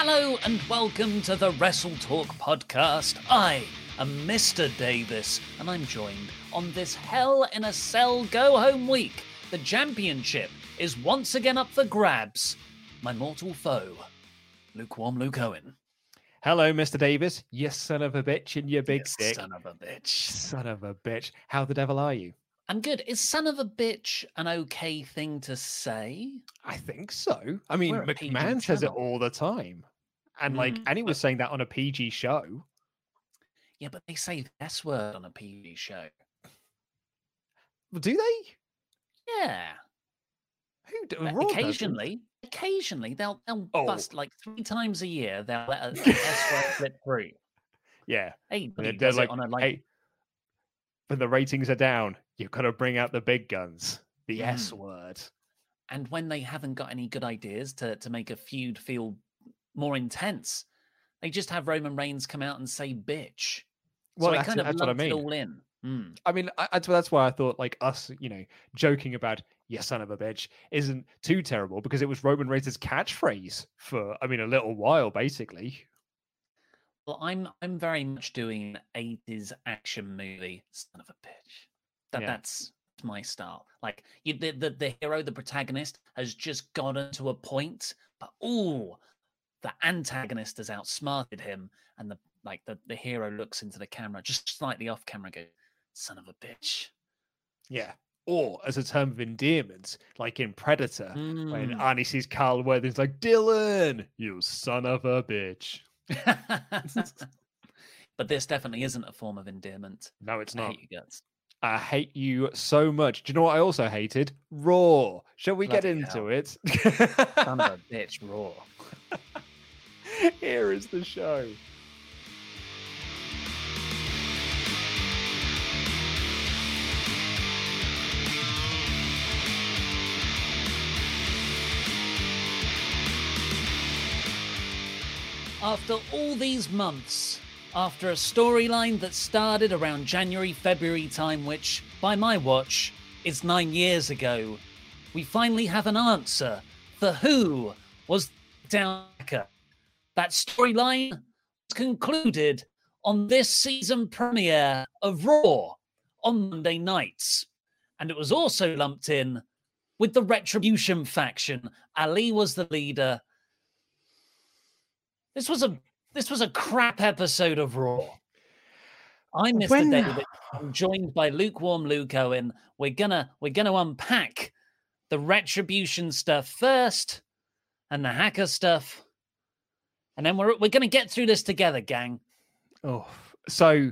Hello and welcome to the Wrestle Talk podcast. I am Mr. Davis and I'm joined on this Hell in a Cell go home week. The championship is once again up for grabs. My mortal foe, lukewarm Luke Owen. Hello, Mr. Davis. You son of a bitch and your big Yes, dick. Son of a bitch. Son of a bitch. How the devil are you? I'm good. Is son of a bitch an okay thing to say? I think so. I mean, We're McMahon says it all the time. And like, Mm, and he was saying that on a PG show. Yeah, but they say the S word on a PG show. Do they? Yeah. Who do? Raw doesn't. occasionally, occasionally they'll they'll Oh. bust like three times a year. They'll let a, S word slip through. Yeah. Hey, but they're, they're like, on a like. hey, when the ratings are down, you've got to bring out the big guns. The S Mm. word. And when they haven't got any good ideas to to make a feud feel more intense, they just have Roman Reigns come out and say "bitch." Well, so that's, kind of that's what I mean. all in. Mm. I mean, I, that's why I thought like us, you know, joking about "you son of a bitch" isn't too terrible because it was Roman Reigns' catchphrase for, I mean, a little while, basically. Well, I'm I'm very much doing an 80s action movie. Son of a bitch. That Yeah. that's my style. Like you, the, the the hero, the protagonist has just gotten to a point, but ooh, the antagonist has outsmarted him, and the like the, the hero looks into the camera just slightly off camera, goes, "Son of a bitch." Yeah. Or as a term of endearment, like in Predator, when Mm. Arnie sees Carl Weathers like Dillon, you son of a bitch. but this definitely isn't a form of endearment. No, it's not. I hate your guts. I hate you so much. Do you know what I also hated? Raw. Shall we get into hell. it? Son of a bitch, raw. Here is the show. After all these months, after a storyline that started around January, February time, which, by my watch, is nine years ago, we finally have an answer for who was Downhacker. That storyline was concluded on this season premiere of Raw on Monday nights. And it was also lumped in with the Retribution faction. Ali was the leader. This was a this was a crap episode of Raw. I'm Mr. When- David. I'm joined by lukewarm Luke Owen. We're gonna we're gonna unpack the retribution stuff first, and the hacker stuff, and then we're we're gonna get through this together, gang. Oh, so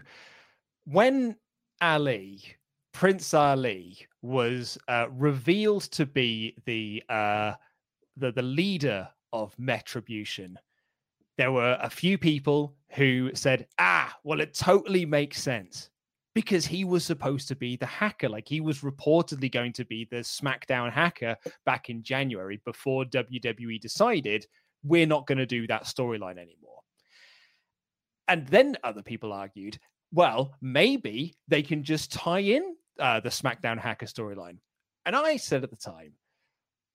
when Ali, Prince Ali, was uh, revealed to be the uh, the the leader of Retribution, there were a few people who said, "Ah, well, it totally makes sense." Because he was supposed to be the hacker. Like he was reportedly going to be the SmackDown hacker back in January before WWE decided we're not going to do that storyline anymore. And then other people argued, well, maybe they can just tie in uh, the SmackDown hacker storyline. And I said at the time,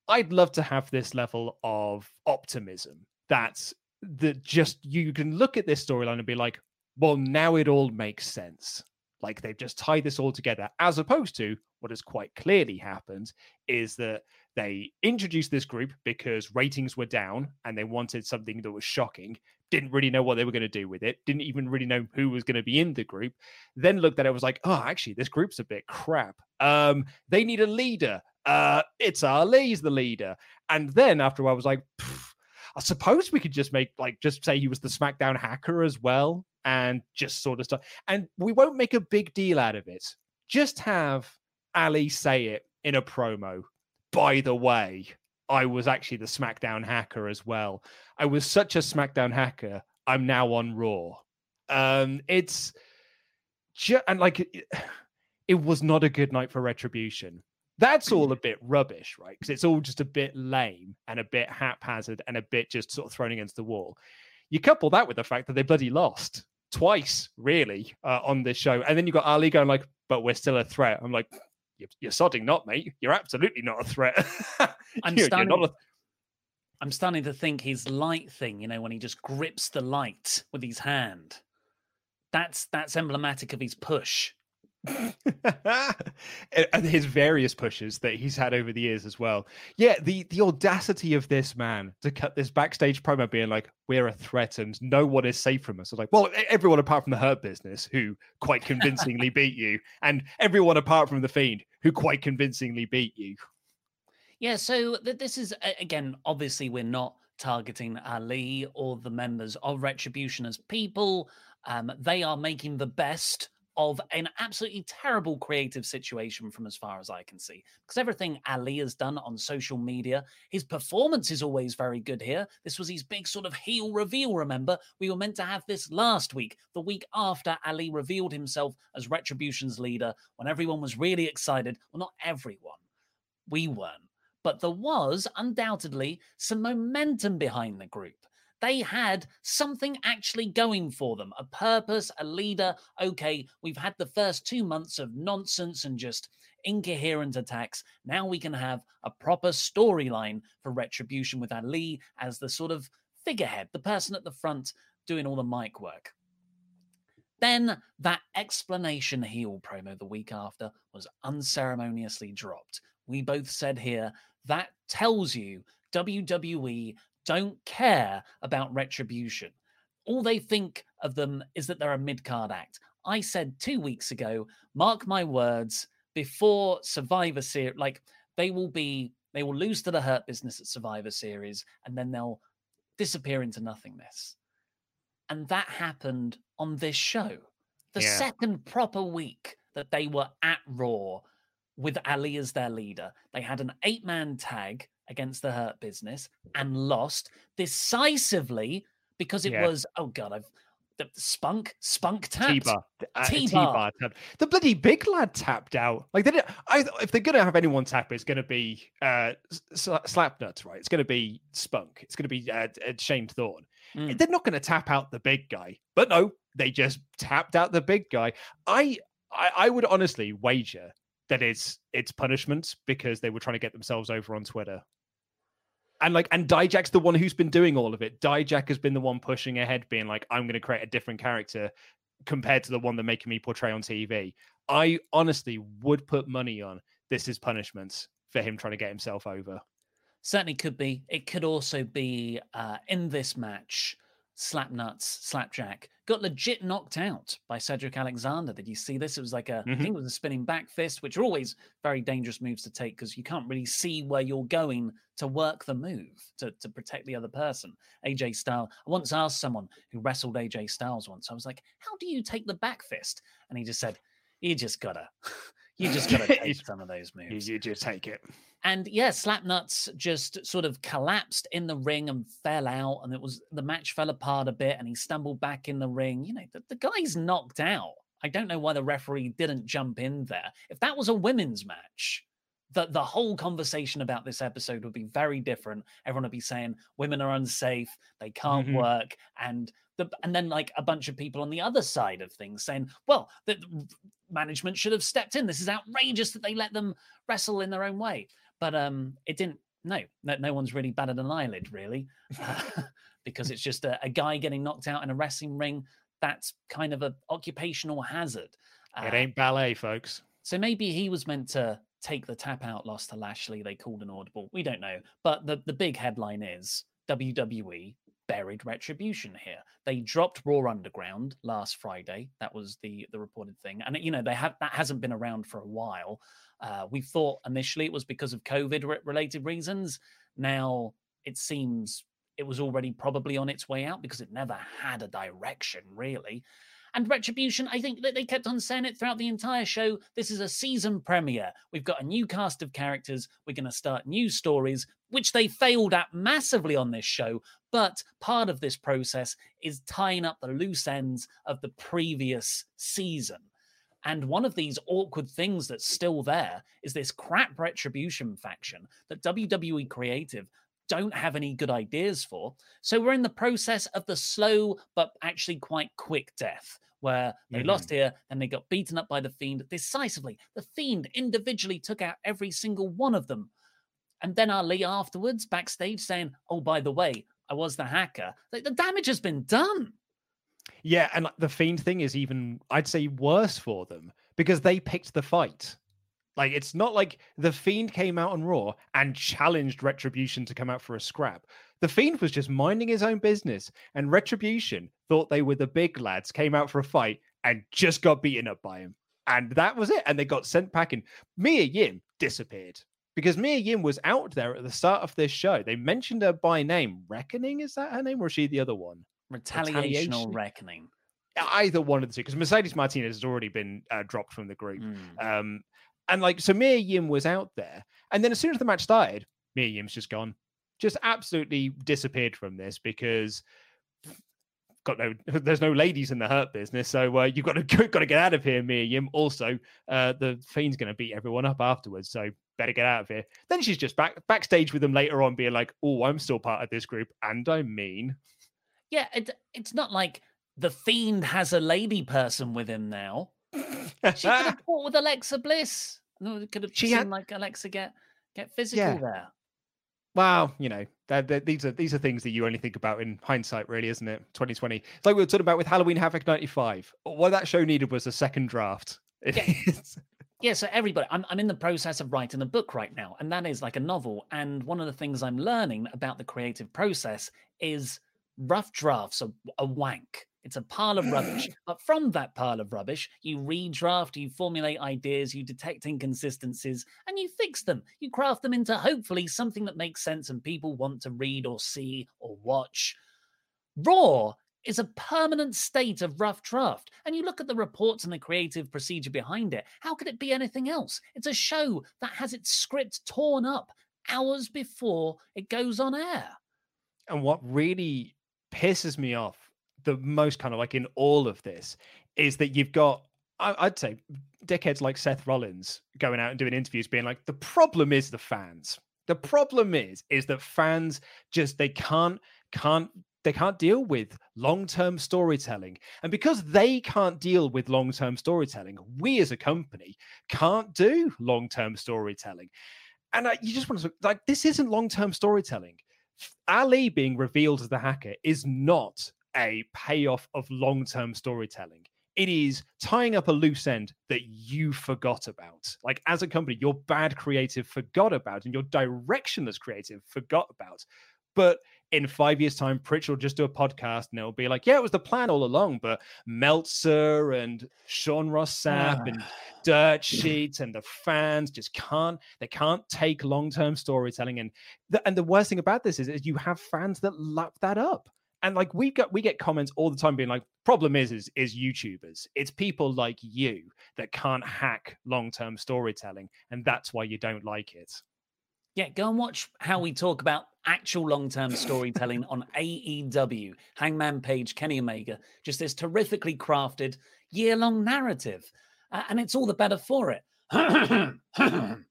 I'd love to have this level of optimism that that just you can look at this storyline and be like, well, now it all makes sense. Like they've just tied this all together, as opposed to what has quite clearly happened is that they introduced this group because ratings were down and they wanted something that was shocking, didn't really know what they were going to do with it, didn't even really know who was going to be in the group, then looked at it was like, oh, actually, this group's a bit crap. Um, they need a leader. Uh, it's Ali's the leader. And then after a while, I was like, I suppose we could just make like just say he was the SmackDown hacker as well and just sort of stuff. And we won't make a big deal out of it. Just have Ali say it in a promo. By the way, I was actually the SmackDown hacker as well. I was such a SmackDown hacker. I'm now on Raw. Um, it's and like it, it was not a good night for Retribution. That's all a bit rubbish, right? Because it's all just a bit lame and a bit haphazard and a bit just sort of thrown against the wall. You couple that with the fact that they bloody lost twice, really, uh, on this show, and then you got Ali going like, "But we're still a threat." I'm like, "You're, you're sodding not, mate. You're absolutely not a threat." I'm You're- you're starting. not a- I'm starting to think his light thing. You know, when he just grips the light with his hand. That's that's emblematic of his push. and his various pushes that he's had over the years as well. Yeah, the the audacity of this man to cut this backstage promo being like, "We're a threat and no one is safe from us." I was like, well, everyone apart from the Hurt Business, who quite convincingly beat you, and everyone apart from the Fiend, who quite convincingly beat you. Yeah, so th- this is again, obviously, we're not targeting Ali or the members of Retribution as people. Um, they are making the best of an absolutely terrible creative situation from as far as I can see. Because everything Ali has done on social media, his performance is always very good here. This was his big sort of heel reveal, remember? We were meant to have this last week, the week after Ali revealed himself as Retribution's leader, when everyone was really excited. Well, not everyone. We weren't but there was undoubtedly some momentum behind the group. They had something actually going for them a purpose, a leader. Okay, we've had the first two months of nonsense and just incoherent attacks. Now we can have a proper storyline for Retribution with Ali as the sort of figurehead, the person at the front doing all the mic work. Then that explanation heel promo the week after was unceremoniously dropped. We both said here that tells you WWE don't care about retribution. All they think of them is that they're a mid card act. I said two weeks ago, mark my words, before Survivor Series, like they will be, they will lose to the Hurt Business at Survivor Series and then they'll disappear into nothingness. And that happened on this show. The Yeah. second proper week that they were at Raw with Ali as their leader. They had an eight man tag against the Hurt Business and lost decisively because it Yeah. was, oh God, I've the Spunk, Spunk tapped. T-bar, uh, T-bar. T-bar. The bloody big lad tapped out. Like they didn't. I, if they're gonna have anyone tap, it's gonna be uh, Slapnuts, right? It's gonna be Spunk. It's gonna be uh, uh, Shane Thorne. Mm. They're not gonna tap out the big guy, but no, they just tapped out the big guy. I, I, I would honestly wager that it's it's punishment because they were trying to get themselves over on Twitter. And like, and Dijak's the one who's been doing all of it. Dijak has been the one pushing ahead, being like, "I'm going to create a different character compared to the one they're making me portray on TV." I honestly would put money on this is punishment for him trying to get himself over. Certainly could be. It could also be uh, in this match. Slapnuts, Slapjack got legit knocked out by Cedric Alexander. Did you see this? It was like a, I Mhm. think it was a spinning back fist, which are always very dangerous moves to take because you can't really see where you're going to work the move to, to protect the other person. AJ Styles. I once asked someone who wrestled AJ Styles once. I was like, "How do you take the back fist?" And he just said, "You just gotta, You just gotta take some of those moves. You, you just take it. And yeah, Slapnuts just sort of collapsed in the ring and fell out, and it was the match fell apart a bit, and he stumbled back in the ring. You know, the, the guy's knocked out. I don't know why the referee didn't jump in there. If that was a women's match, the, the whole conversation about this episode would be very different. Everyone would be saying women are unsafe, they can't Mhm. work, and the and then like a bunch of people on the other side of things saying, well, the the management should have stepped in. This is outrageous that they let them wrestle in their own way. But um, it didn't. No, no, no one's really batted an eyelid, really, because it's just a, a guy getting knocked out in a wrestling ring. That's kind of an occupational hazard. It Uh, ain't ballet, folks. so maybe he was meant to take the tap out loss to Lashley. They called an audible. We don't know. But the, the big headline is WWE buried retribution here. They dropped Raw Underground last Friday. That was the the reported thing. And you know, they have that hasn't been around for a while. Uh, we thought initially it was because of COVID re- related reasons. Now it seems it was already probably on its way out because it never had a direction, really. And Retribution, I think that they kept on saying it throughout the entire show. This is a season premiere. We've got a new cast of characters. We're going to start new stories, which they failed at massively on this show. But part of this process is tying up the loose ends of the previous season. And one of these awkward things that's still there is this crap Retribution faction that WWE Creative don't have any good ideas for. So we're in the process of the slow but actually quite quick death where they lost mm-hmm. here and they got beaten up by the Fiend decisively. The Fiend individually took out every single one of them. And then Ali afterwards backstage saying, Oh, by the way, I was the hacker. Like, the damage has been done. Yeah, and the fiend thing is even I'd say worse for them because they picked the fight. Like it's not like the fiend came out on Raw and challenged Retribution to come out for a scrap. The fiend was just minding his own business, and Retribution thought they were the big lads, came out for a fight and just got beaten up by him, and that was it. And they got sent packing. Mia Yim disappeared because Mia Yim was out there at the start of this show. They mentioned her by name. Reckoning is that her name, or is she the other one? Retaliational Retaliation? reckoning. either one of the two because Mercedes Martinez has already been uh, dropped from the group. Mm. Um, and like, so Mia Yim was out there. And then as soon as the match started, Mia Yim's just gone, just absolutely disappeared from this because got no, there's no ladies in the hurt business. So uh, you've got to got to get out of here, Mia Yim. Also, uh, the Fiend's going to beat everyone up afterwards. So better get out of here. Then she's just back backstage with them later on, being like, "Oh, I'm still part of this group, and I mean." Yeah, it, it's not like the Fiend has a lady person with him now. She could have fought with Alexa Bliss. No, it could have She seen had- like Alexa get get physical Yeah. there. Well, you know, that, that- these are these are things that you only think about in hindsight, really, isn't it? 2020. It's like we were talking about with Halloween Havoc 95. What that show needed was a second draft. It's- Yeah, so everybody, I'm, I'm in the process of writing a book right now, and that is like a novel. And one of the things I'm learning about the creative process is rough drafts are a wank. It's a pile of rubbish. But from that pile of rubbish, you redraft, you formulate ideas, you detect inconsistencies, and you fix them. You craft them into hopefully something that makes sense and people want to read or see or watch. Raw is a permanent state of rough draft. And you look at the reports and the creative procedure behind it. How could it be anything else? It's a show that has its script torn up hours before it goes on air. and what really pisses me off the most, kind of like in all of this, is that you've got, I, I'd say, dickheads like Seth Rollins going out and doing interviews, being like, the problem is the fans. The problem is, is that fans just they can't can't they can't deal with long-term storytelling. And because they can't deal with long-term storytelling we as a company can't do long-term storytelling. And uh, you just want to like this isn't long-term storytelling. Ali being revealed as the hacker is not a payoff of long-term storytelling it is tying up a loose end that you forgot about like as a company your bad creative forgot about and your directionless creative forgot about but in five years' time, Pritch will just do a podcast and it'll be like, yeah, it was the plan all along. But Meltzer and Sean Ross Sapp and ah. Dirt Sheets and the fans just can't, they can't take long term storytelling. And the, and the worst thing about this is, is you have fans that lap that up. And like we get we get comments all the time being like problem is is is youtubers it's people like you that can't hack long-term storytelling and that's why you don't like it yeah, go and watch how we talk about actual long term storytelling on AEW, Hangman Page, Kenny Omega. Just this terrifically crafted year long narrative. Uh, and it's all the better for it.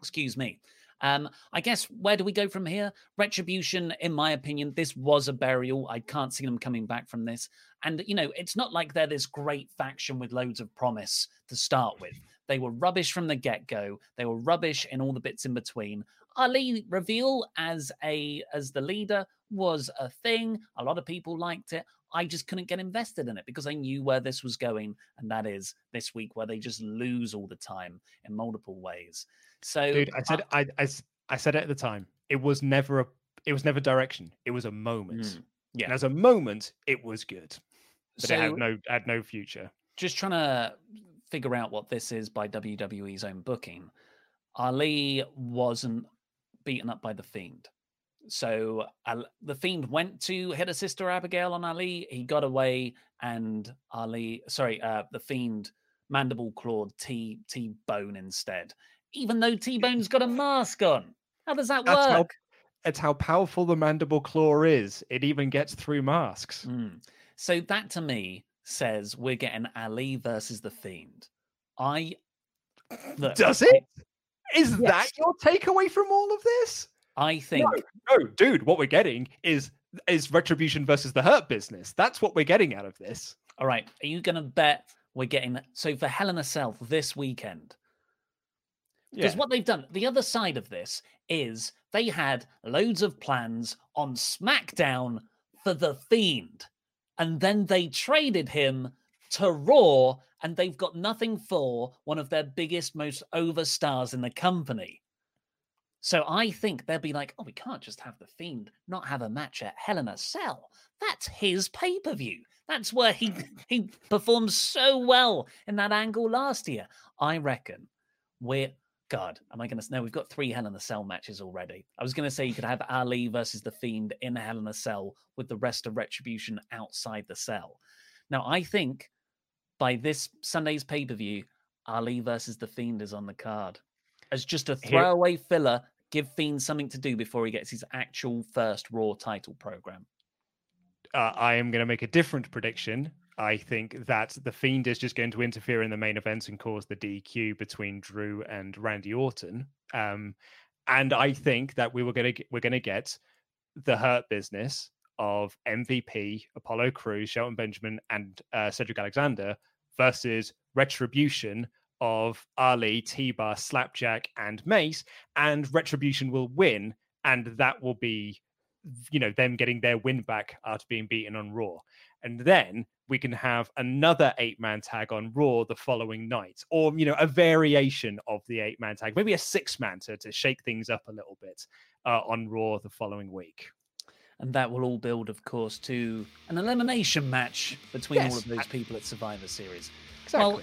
Excuse me. Um, I guess where do we go from here? Retribution, in my opinion, this was a burial. I can't see them coming back from this. And, you know, it's not like they're this great faction with loads of promise to start with. They were rubbish from the get go. They were rubbish in all the bits in between. Ali reveal as a as the leader was a thing. A lot of people liked it. I just couldn't get invested in it because I knew where this was going, and that is this week where they just lose all the time in multiple ways. So, dude, I said I, I, I said it at the time. It was never a it was never direction. It was a moment. Mm, yeah, and as a moment, it was good, but so, it had no had no future. Just trying to figure out what this is by WWE's own booking. Ali wasn't beaten up by the Fiend. So uh, the Fiend went to hit a sister Abigail on Ali. He got away, and Ali, sorry, uh, the Fiend mandible clawed T T Bone instead. Even though T Bone's got a mask on, how does that That's work? How, it's how powerful the mandible claw is. It even gets through masks. Mm. So that to me says we're getting Ali versus the Fiend. I look, does it? Is yes. that your takeaway from all of this? I think no, no, dude. What we're getting is is retribution versus the hurt business. That's what we're getting out of this. All right. Are you going to bet we're getting so for Hell in a Cell this weekend? Because yeah. what they've done, the other side of this is they had loads of plans on SmackDown for the Fiend and then they traded him to Raw, and they've got nothing for one of their biggest, most over stars in the company. So I think they'll be like, oh, we can't just have the Fiend not have a match at Hell in a Cell. That's his pay per view. That's where he he performed so well in that angle last year. I reckon we're God, am I going to? No, we've got three Hell in a Cell matches already. I was going to say you could have Ali versus the Fiend in Hell in a Cell with the rest of Retribution outside the cell. Now, I think by this Sunday's pay per view, Ali versus the Fiend is on the card as just a throwaway Here. filler. Give Fiend something to do before he gets his actual first Raw title program. Uh, I am going to make a different prediction I think that the Fiend is just going to interfere in the main event and cause the DQ between Drew and Randy Orton. Um, and I think that we were going to we're going to get the Hurt Business of MVP, Apollo Crews, Shelton Benjamin, and uh, Cedric Alexander versus Retribution of Ali, T-Bar, Slapjack, and Mace, and Retribution will win, and that will be, you know, them getting their win back after being beaten on Raw. And then we can have another eight man tag on Raw the following night, or you know, a variation of the eight man tag, maybe a six man to, to shake things up a little bit uh, on Raw the following week. And that will all build, of course, to an elimination match between yes. all of those people at Survivor Series. Exactly. Well,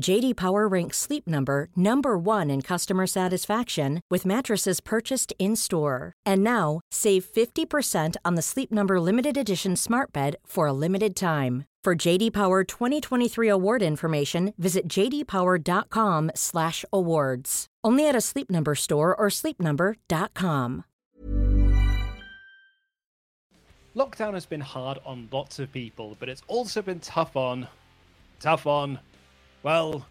JD Power ranks Sleep Number number 1 in customer satisfaction with mattresses purchased in-store. And now, save 50% on the Sleep Number limited edition Smart Bed for a limited time. For JD Power 2023 award information, visit jdpower.com/awards. Only at a Sleep Number store or sleepnumber.com. Lockdown has been hard on lots of people, but it's also been tough on tough on well,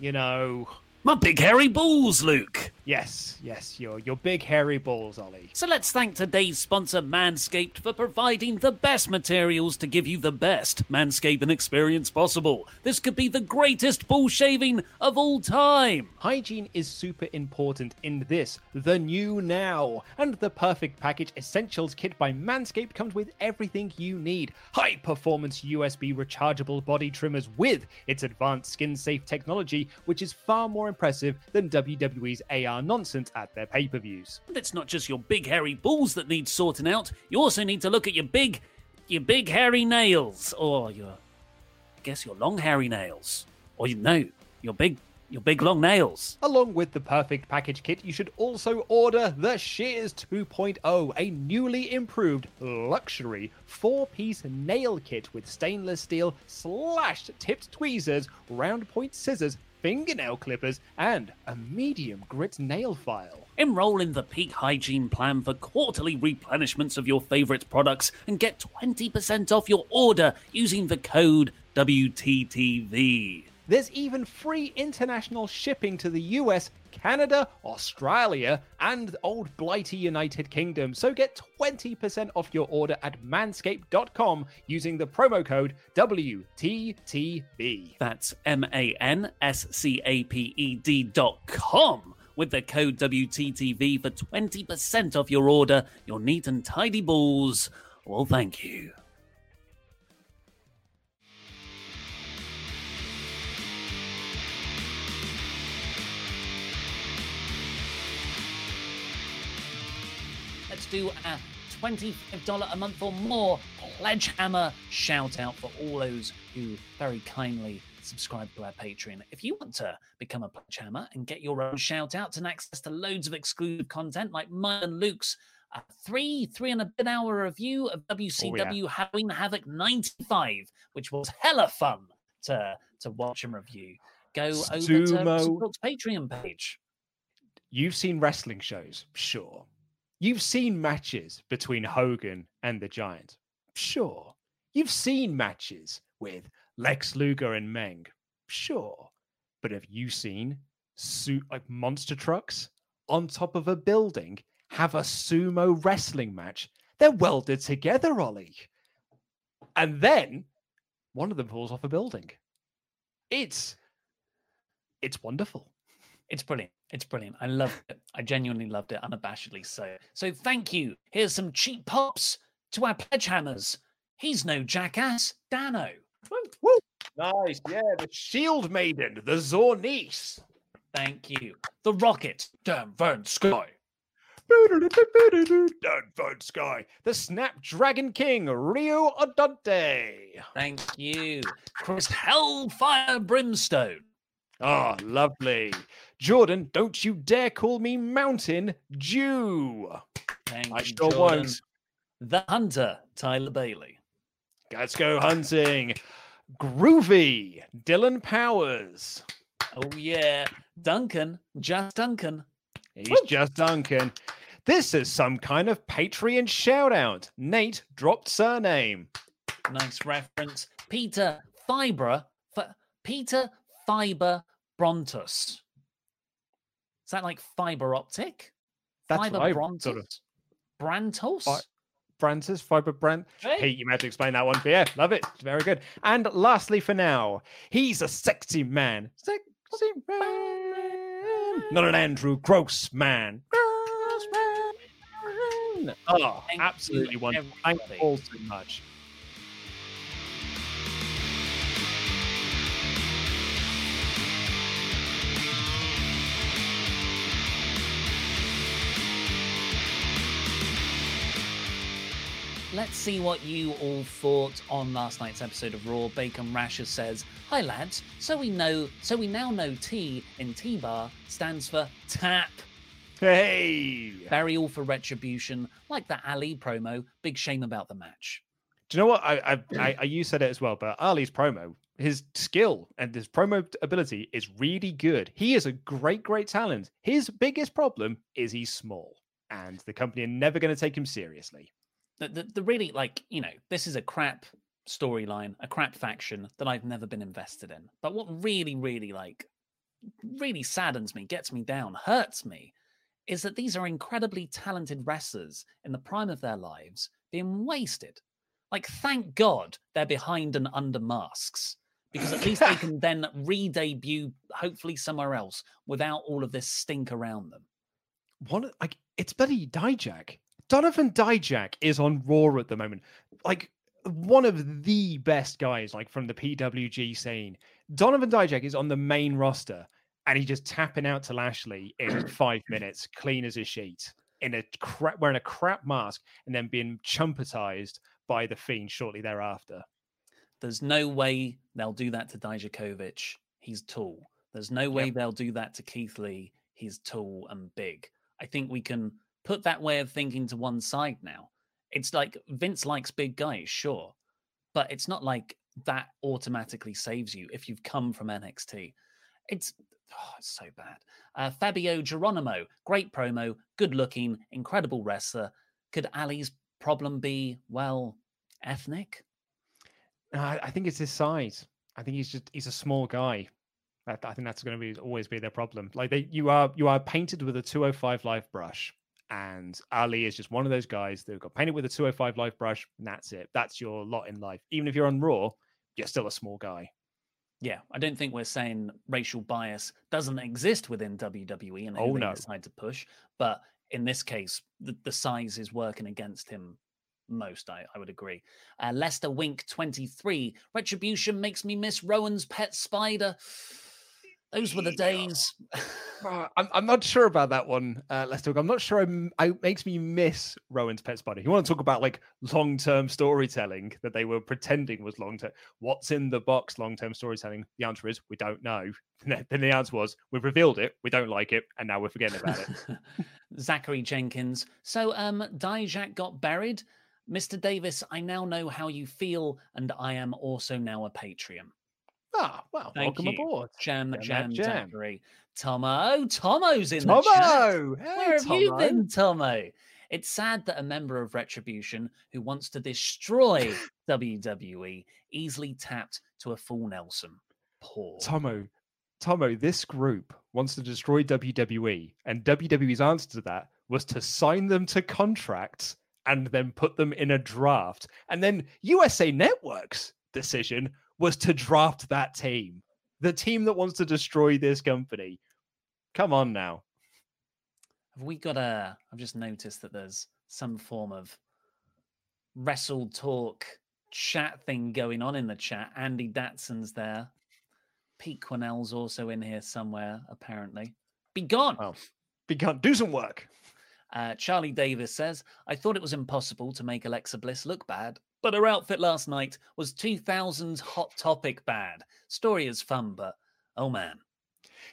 you know, my big hairy balls, Luke. Yes, yes, your your big hairy balls, Ollie. So let's thank today's sponsor, Manscaped, for providing the best materials to give you the best manscaping experience possible. This could be the greatest ball shaving of all time. Hygiene is super important in this, the new now. And the perfect package essentials kit by Manscaped comes with everything you need. High performance USB rechargeable body trimmers with its advanced skin safe technology, which is far more impressive than WWE's AR nonsense at their pay per views. It's not just your big hairy balls that need sorting out. You also need to look at your big, your big hairy nails, or your, I guess your long hairy nails, or you know your big, your big long nails. Along with the perfect package kit, you should also order the Shears 2.0, a newly improved luxury four-piece nail kit with stainless steel slashed tipped tweezers, round point scissors, fingernail clippers, and a medium grit nail file. Enroll in the Peak Hygiene Plan for quarterly replenishments of your favorite products and get 20% off your order using the code WTTV. There's even free international shipping to the US, Canada, Australia, and old blighty United Kingdom. So get 20% off your order at manscaped.com using the promo code WTTV. That's M A N S C A P E D.com with the code WTTV for 20% off your order. Your neat and tidy balls. Well, thank you. Let's do a $25 a month or more Pledge Hammer shout out for all those who very kindly subscribe to our Patreon. If you want to become a Pledge Hammer and get your own shout out and access to loads of exclusive content like mine and Luke's uh, three, three and a bit hour review of WCW Oh, yeah. Halloween Havoc 95, which was hella fun to, to watch and review, go over to Sumo. Patreon page. You've seen wrestling shows, sure. You've seen matches between Hogan and the Giant, sure. You've seen matches with Lex Luger and Meng, sure. But have you seen suit like monster trucks on top of a building have a sumo wrestling match? They're welded together, Ollie. And then one of them falls off a building. It's it's wonderful. It's brilliant. It's brilliant. I love it. I genuinely loved it, unabashedly so. So thank you. Here's some cheap pops to our pledge hammers. He's no jackass, Dano. Woo! Nice, yeah. The Shield Maiden, the Zornice. Thank you. The Rocket, Dan Van Sky. Dan Van Sky. The Snapdragon King, Rio Adante. Thank you. Chris Hellfire Brimstone. Ah, lovely. Jordan, don't you dare call me Mountain Jew. Thank I sure Jordan. won't. The Hunter, Tyler Bailey. Let's go hunting. Groovy, Dylan Powers. Oh yeah, Duncan, just Duncan. He's just Duncan. This is some kind of Patreon shout out. Nate dropped surname. Nice reference. Peter Fibra, F- Peter Fiber Brontus. Is that like fiber optic? That's fiber brontos? sort of- Brantos? Fi- Brantus, fiber brand. Hey. Pete, you had to explain that one. But yeah, love it. Very good. And lastly, for now, he's a sexy man. Sexy man. Not an Andrew Gross man. Gross man. Oh, Thank absolutely wonderful. Thank you all so much. Let's see what you all thought on last night's episode of Raw. Bacon Rasher says, "Hi lads, so we know, so we now know T in T-bar stands for tap. Hey. Burial for retribution, like that Ali promo. Big shame about the match. Do you know what? I, I, hmm. I, I you said it as well, but Ali's promo, his skill and his promo ability is really good. He is a great, great talent. His biggest problem is he's small, and the company are never going to take him seriously. The, the, the really like you know this is a crap storyline, a crap faction that I've never been invested in. But what really, really like really saddens me, gets me down, hurts me, is that these are incredibly talented wrestlers in the prime of their lives being wasted. Like, thank God they're behind and under masks because at least they can then re debut, hopefully somewhere else, without all of this stink around them. One, like it's bloody Dijak. Donovan Dijak is on Raw at the moment. Like one of the best guys, like from the PWG scene. Donovan Dijak is on the main roster, and he's just tapping out to Lashley in five minutes, clean as a sheet, in a crap wearing a crap mask, and then being chumpetized by the fiend shortly thereafter. There's no way they'll do that to Dijakovic. He's tall. There's no way they'll do that to Keith Lee. He's tall and big. I think we can put that way of thinking to one side now. It's like Vince likes big guys, sure, but it's not like that automatically saves you if you've come from NXT. It's, oh, it's so bad. Uh, Fabio Geronimo, great promo, good looking, incredible wrestler. Could Ali's problem be, well, ethnic? I, think it's his size. I think he's just he's a small guy. I, I think that's going to be always be their problem. Like they, you are you are painted with a 205 live brush, and Ali is just one of those guys that got painted with a 205 live brush. And that's it. That's your lot in life. Even if you're on Raw, you're still a small guy. Yeah, I don't think we're saying racial bias doesn't exist within WWE and Oh, they no. decide to push. But in this case, the, the size is working against him most, I, I would agree. Uh, Lester Wink 23. Retribution makes me miss Rowan's pet spider. Those were the days. Uh, I'm, I'm not sure about that one, uh, talk. I'm not sure. I'm, I, it makes me miss Rowan's pet spider. You want to talk about like long term storytelling that they were pretending was long term? What's in the box? Long term storytelling. The answer is we don't know. then the answer was we've revealed it. We don't like it, and now we're forgetting about it. Zachary Jenkins. So, um, Dijak got buried. Mr. Davis, I now know how you feel, and I am also now a Patreon. Ah, well, Thank welcome you. aboard. Jam, Jam, jam, jam. Zachary. Tomo. Tomo's in the chat. Tomo! Hey, Where have you been, Tomo? It's sad that a member of Retribution who wants to destroy WWE easily tapped to a full Nelson. Poor. Tomo, Tomo, this group wants to destroy WWE, and WWE's answer to that was to sign them to contracts and then put them in a draft. And then USA Network's decision was to draft that team, the team that wants to destroy this company. Come on now. Have we got a? I've just noticed that there's some form of wrestle talk chat thing going on in the chat. Andy Datson's there. Pete Quinnell's also in here somewhere, apparently. Be gone. Oh, be gone. Do some work. Uh, Charlie Davis says, I thought it was impossible to make Alexa Bliss look bad, but her outfit last night was 2000's hot topic bad. Story is fun, but oh man.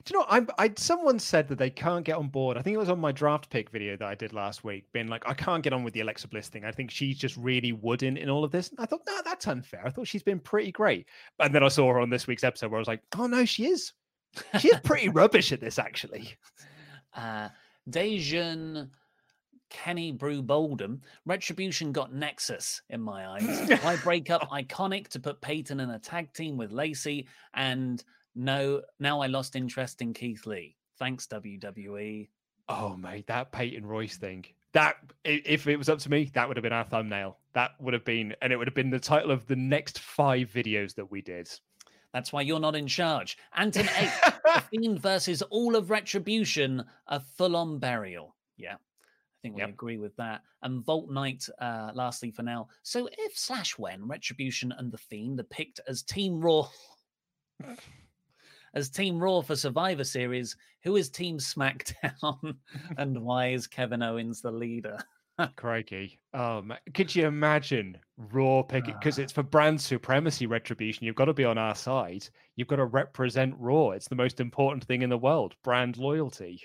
Do you know, I, I someone said that they can't get on board. I think it was on my draft pick video that I did last week, being like, I can't get on with the Alexa Bliss thing. I think she's just really wooden in all of this. And I thought, no, that's unfair. I thought she's been pretty great. And then I saw her on this week's episode where I was like, oh no, she is. She is pretty rubbish at this, actually. Uh, Dejan Kenny Brew Boldham, Retribution got Nexus in my eyes. Why break up Iconic to put Peyton in a tag team with Lacey? And no, now I lost interest in Keith Lee. Thanks, WWE. Oh mate, that Peyton Royce thing. That if it was up to me, that would have been our thumbnail. That would have been, and it would have been the title of the next five videos that we did. That's why you're not in charge. Anton 8, The Fiend versus all of Retribution, a full on burial. Yeah, think we yep. agree with that. And Vault Knight, uh, lastly for now. So if slash when Retribution and The Fiend are picked as Team Raw. as Team Raw for Survivor Series, who is Team SmackDown and why is Kevin Owens the leader? Crikey. Man. could you imagine Raw picking? Because it's for brand supremacy retribution. You've got to be on our side. You've got to represent Raw. It's the most important thing in the world brand loyalty.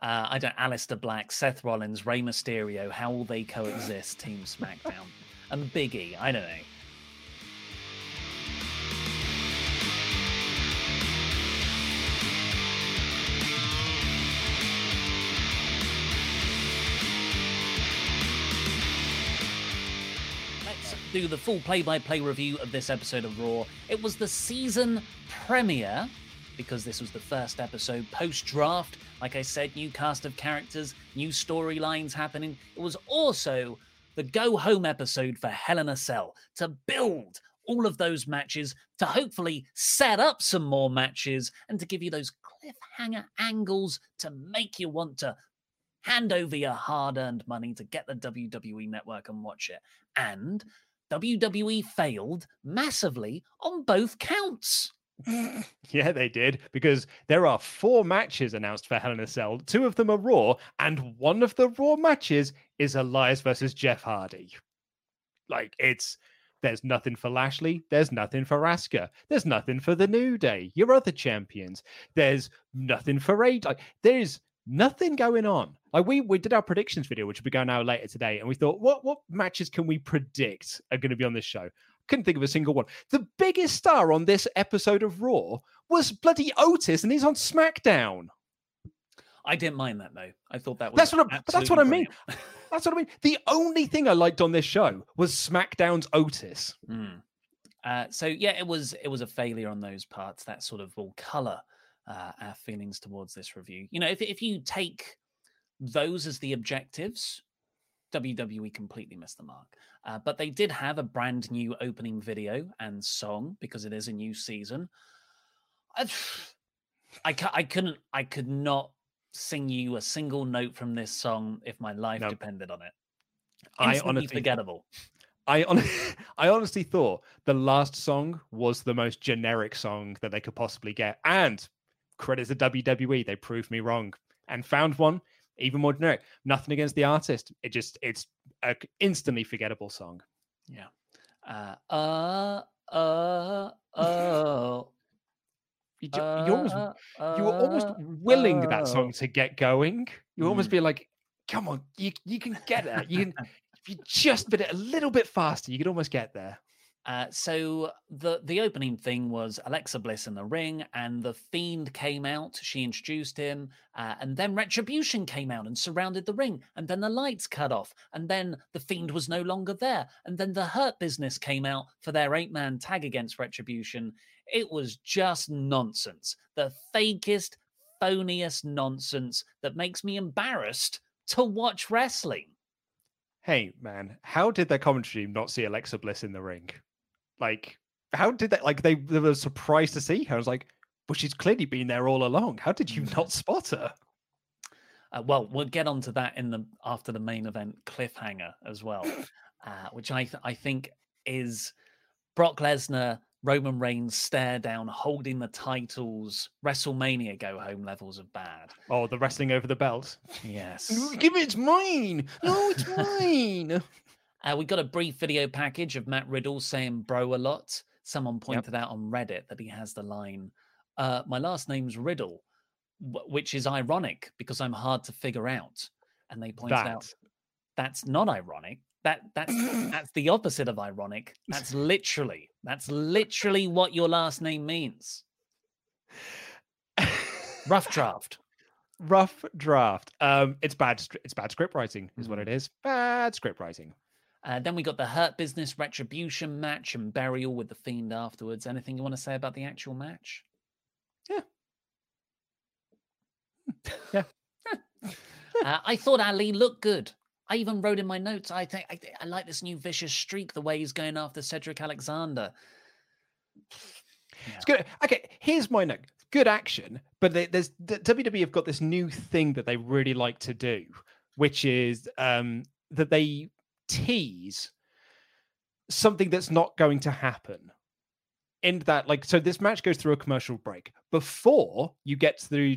Uh, I don't. Aleister Black, Seth Rollins, Rey Mysterio. How will they coexist? Team SmackDown and Biggie. I don't know. Let's do the full play by play review of this episode of Raw. It was the season premiere because this was the first episode post draft. Like I said, new cast of characters, new storylines happening. It was also the go home episode for Hell in a Cell to build all of those matches, to hopefully set up some more matches, and to give you those cliffhanger angles to make you want to hand over your hard earned money to get the WWE network and watch it. And WWE failed massively on both counts. yeah, they did because there are four matches announced for Hell in a Cell. Two of them are Raw, and one of the Raw matches is Elias versus Jeff Hardy. Like it's there's nothing for Lashley. There's nothing for Asuka. There's nothing for the New Day, your other champions. There's nothing for A. Like, there's nothing going on. Like we we did our predictions video, which will be going out later today, and we thought, what what matches can we predict are going to be on this show? Couldn't think of a single one. The biggest star on this episode of Raw was bloody Otis, and he's on SmackDown. I didn't mind that though. I thought that was that's what I, that's what I mean. that's what I mean. The only thing I liked on this show was SmackDown's Otis. Mm. Uh, so yeah, it was it was a failure on those parts. That sort of will color uh, our feelings towards this review. You know, if if you take those as the objectives, WWE completely missed the mark. Uh, but they did have a brand new opening video and song because it is a new season. I, I, I couldn't, I could not sing you a single note from this song if my life no. depended on it. Instantly I honestly forgettable. I on, I honestly thought the last song was the most generic song that they could possibly get, and credits to WWE. They proved me wrong and found one even more generic. Nothing against the artist. It just it's an instantly forgettable song. Yeah. Uh uh uh oh. You, you, almost uh, you were almost willing uh, that song to get going. You almost mm. be like, "Come on, you you can get there. You can if you just bit it a little bit faster, you could almost get there." Uh, so the the opening thing was Alexa Bliss in the ring, and the Fiend came out. She introduced him, uh, and then Retribution came out and surrounded the ring, and then the lights cut off, and then the Fiend was no longer there, and then the Hurt Business came out for their eight man tag against Retribution. It was just nonsense, the fakest, phoniest nonsense that makes me embarrassed to watch wrestling. Hey man, how did their commentary team not see Alexa Bliss in the ring? Like, how did that? Like, they, they were surprised to see her. I was like, but she's clearly been there all along. How did you mm. not spot her? Uh, well, we'll get onto that in the after the main event cliffhanger as well, uh, which I th- I think is Brock Lesnar, Roman Reigns stare down, holding the titles, WrestleMania go home levels of bad. Oh, the wrestling over the belt. Yes, give it, it's mine. No, it's mine. Uh, we got a brief video package of Matt Riddle saying bro a lot. Someone pointed yep. out on Reddit that he has the line, uh, My last name's Riddle, w- which is ironic because I'm hard to figure out. And they pointed that. out that's not ironic. That that's that's the opposite of ironic. That's literally that's literally what your last name means. Rough draft. Rough draft. Um, it's bad. It's bad script writing, is mm. what it is. Bad script writing. Uh, then we got the Hurt Business Retribution match and burial with the Fiend afterwards. Anything you want to say about the actual match? Yeah. Yeah. uh, I thought Ali looked good. I even wrote in my notes. I think I, I, like this new vicious streak. The way he's going after Cedric Alexander. Yeah. It's good. Okay, here's my note. Good action, but there's the, WWE have got this new thing that they really like to do, which is um, that they tease something that's not going to happen. In that like so this match goes through a commercial break. Before you get through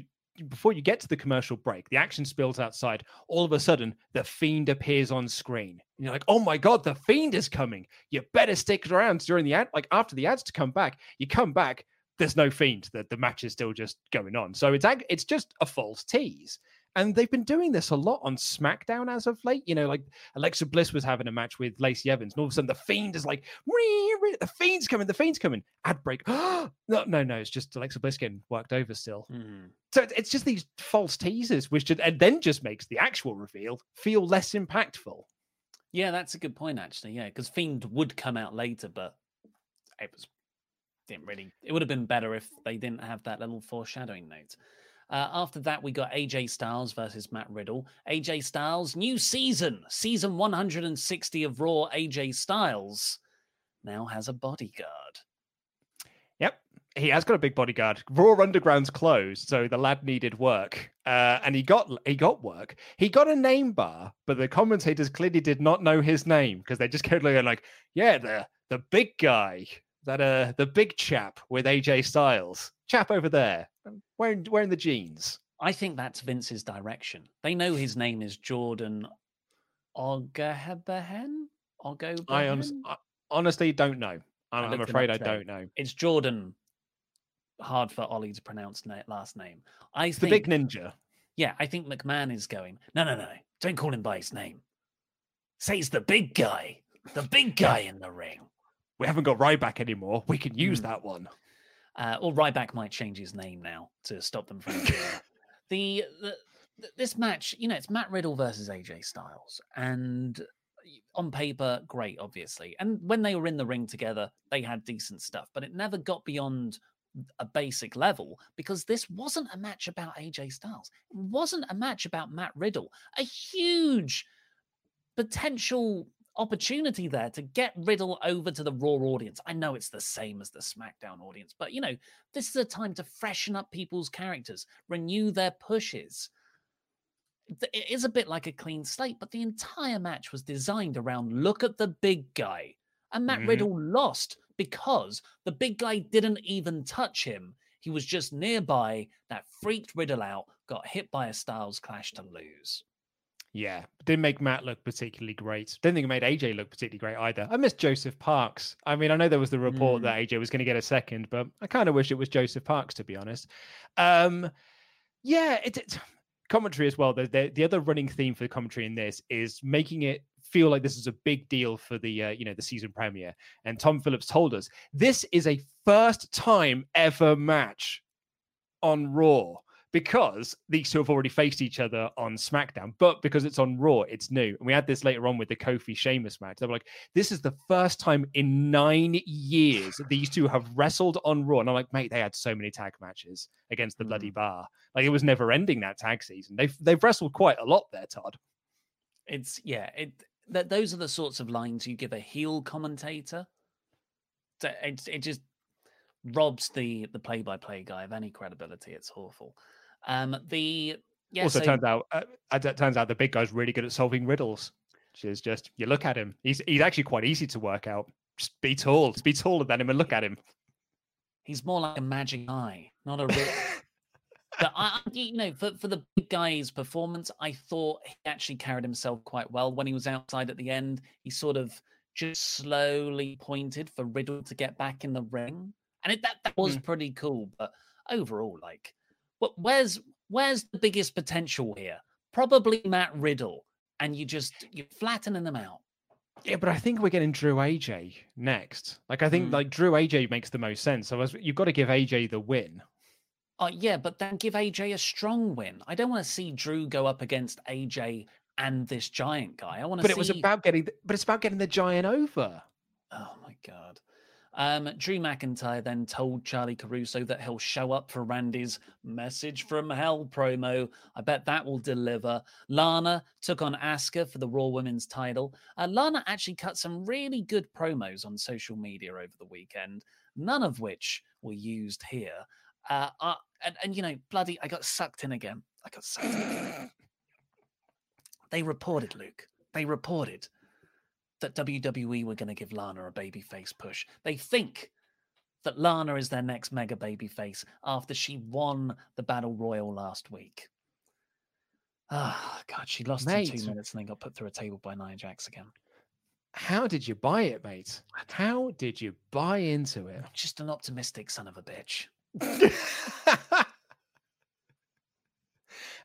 before you get to the commercial break the action spills outside. All of a sudden the fiend appears on screen. And you're like oh my god the fiend is coming. You better stick around during the ad like after the ads to come back. You come back there's no fiend. That the match is still just going on. So it's it's just a false tease and they've been doing this a lot on SmackDown as of late. You know, like Alexa Bliss was having a match with Lacey Evans, and all of a sudden the Fiend is like, the Fiend's coming, the Fiend's coming. Ad break. no, no, no. It's just Alexa Bliss getting worked over still. Mm. So it's just these false teasers, which just, and then just makes the actual reveal feel less impactful. Yeah, that's a good point, actually. Yeah, because Fiend would come out later, but it was didn't really. It would have been better if they didn't have that little foreshadowing note. Uh, after that, we got AJ Styles versus Matt Riddle. AJ Styles, new season, season 160 of Raw. AJ Styles now has a bodyguard. Yep, he has got a big bodyguard. Raw Underground's closed, so the lad needed work, uh, and he got he got work. He got a name bar, but the commentators clearly did not know his name because they just kept looking like, "Yeah, the the big guy, that uh, the big chap with AJ Styles, chap over there." wearing wearing the jeans. I think that's Vince's direction. They know his name is Jordan Ogahebehen. Ogo. I, I honestly don't know. I'm, I'm afraid I don't know. It's Jordan. Hard for Ollie to pronounce na- last name. I it's think, the big ninja. Yeah, I think McMahon is going. No, no, no! Don't call him by his name. Say he's the big guy. The big guy in the ring. We haven't got Ryback anymore. We can use mm. that one. Uh, or Ryback might change his name now to stop them from the, the this match. You know, it's Matt Riddle versus AJ Styles, and on paper, great, obviously. And when they were in the ring together, they had decent stuff, but it never got beyond a basic level because this wasn't a match about AJ Styles. It wasn't a match about Matt Riddle. A huge potential opportunity there to get Riddle over to the Raw audience. I know it's the same as the SmackDown audience, but you know, this is a time to freshen up people's characters, renew their pushes. It is a bit like a clean slate, but the entire match was designed around look at the big guy. And Matt mm-hmm. Riddle lost because the big guy didn't even touch him. He was just nearby that freaked Riddle out, got hit by a Styles clash to lose. Yeah, didn't make Matt look particularly great. Didn't think it made AJ look particularly great either. I missed Joseph Parks. I mean, I know there was the report mm. that AJ was going to get a second, but I kind of wish it was Joseph Parks to be honest. Um, yeah, it, it commentary as well. The, the, the other running theme for the commentary in this is making it feel like this is a big deal for the uh, you know the season premiere. And Tom Phillips told us this is a first time ever match on Raw because these two have already faced each other on SmackDown, but because it's on Raw, it's new. And we had this later on with the Kofi Sheamus match. They were like, this is the first time in nine years these two have wrestled on Raw. And I'm like, mate, they had so many tag matches against the mm. bloody bar. Like it was never ending that tag season. They've they've wrestled quite a lot there, Todd. It's yeah, it that those are the sorts of lines you give a heel commentator. It, it just robs the the play by play guy of any credibility. It's awful. Um, the yeah, also so... turns out uh, it turns out the big guy's really good at solving riddles. Which is just you look at him, he's he's actually quite easy to work out. Just be tall, just be taller than him and look at him. He's more like a magic eye, not a real. but I, you know, for for the big guy's performance, I thought he actually carried himself quite well when he was outside at the end. He sort of just slowly pointed for Riddle to get back in the ring, and it, that that was mm. pretty cool. But overall, like but where's where's the biggest potential here? Probably Matt Riddle, and you just you're flattening them out. Yeah, but I think we're getting Drew AJ next. Like I think mm. like Drew AJ makes the most sense. So you've got to give AJ the win. Uh, yeah, but then give AJ a strong win. I don't want to see Drew go up against AJ and this giant guy. I want to. But see... it was about getting. The, but it's about getting the giant over. Oh my god. Um, Drew McIntyre then told Charly Caruso that he'll show up for Randy's Message from Hell promo. I bet that will deliver. Lana took on Asuka for the Raw Women's title. Uh, Lana actually cut some really good promos on social media over the weekend, none of which were used here. Uh, uh, and, and, you know, bloody, I got sucked in again. I got sucked in again. They reported, Luke. They reported that WWE were going to give Lana a babyface push. They think that Lana is their next mega babyface after she won the Battle Royal last week. Ah, oh, God, she lost mate, in two minutes and then got put through a table by Nia Jax again. How did you buy it, mate? How did you buy into it? I'm just an optimistic son of a bitch.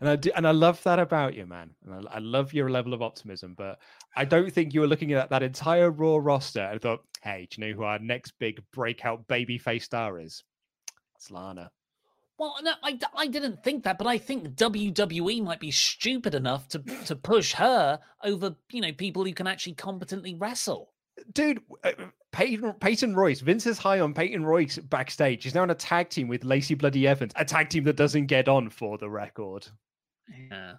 and I do, and I love that about you, man. And I, I, love your level of optimism. But I don't think you were looking at that entire Raw roster and thought, "Hey, do you know who our next big breakout babyface star is? It's Lana." Well, no, I, I didn't think that, but I think WWE might be stupid enough to to push her over, you know, people who can actually competently wrestle. Dude, uh, Peyton, Peyton Royce, Vince is high on Peyton Royce backstage. He's now in a tag team with Lacey Bloody Evans, a tag team that doesn't get on for the record. Yeah.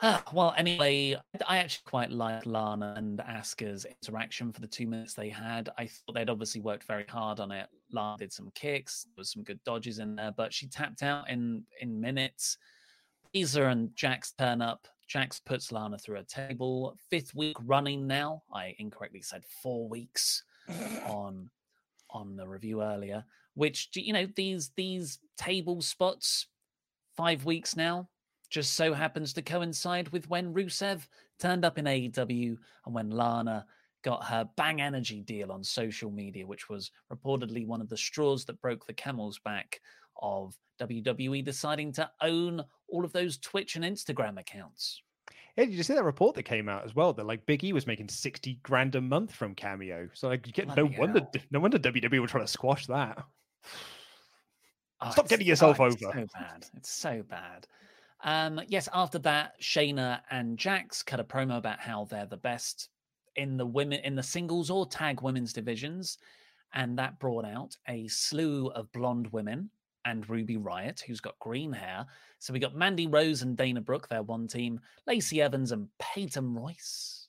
Uh, well, anyway, I actually quite like Lana and Asuka's interaction for the two minutes they had. I thought they'd obviously worked very hard on it. Lana did some kicks, there was some good dodges in there, but she tapped out in in minutes. Lisa and Jax turn up. Jax puts Lana through a table. Fifth week running now. I incorrectly said four weeks on on the review earlier. Which you know these these table spots, five weeks now just so happens to coincide with when Rusev turned up in AEW and when Lana got her Bang Energy deal on social media, which was reportedly one of the straws that broke the camel's back of WWE deciding to own all of those Twitch and Instagram accounts. Yeah, did you see that report that came out as well? That like Big E was making sixty grand a month from Cameo. So like, get, no hell. wonder, no wonder WWE were trying to squash that. Oh, Stop getting yourself oh, over. so bad. It's so bad. Um, yes, after that, Shayna and Jax cut a promo about how they're the best in the women in the singles or tag women's divisions, and that brought out a slew of blonde women and Ruby Riott, who's got green hair. So we got Mandy Rose and Dana Brooke, their one team, Lacey Evans and Peyton Royce,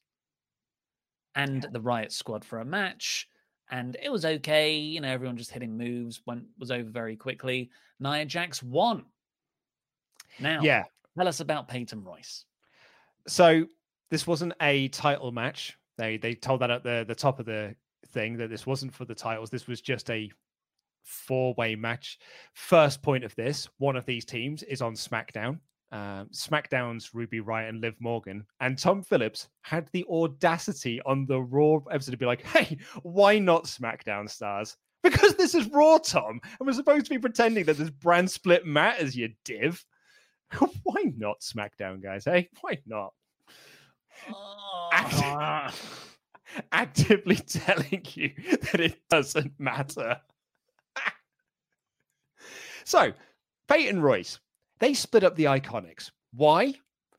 and yeah. the Riot Squad for a match. And it was okay, you know, everyone just hitting moves, went was over very quickly. Nia Jax won now, yeah, tell us about Peyton Royce. So this wasn't a title match. They they told that at the the top of the thing that this wasn't for the titles. This was just a four way match. First point of this: one of these teams is on SmackDown. Um, SmackDown's Ruby Riott and Liv Morgan, and Tom Phillips had the audacity on the Raw episode to be like, "Hey, why not SmackDown stars? Because this is Raw, Tom, and we're supposed to be pretending that this brand split matters, you div." Why not SmackDown, guys? Hey, why not? Uh, actively telling you that it doesn't matter. so, Peyton Royce, they split up the Iconics. Why?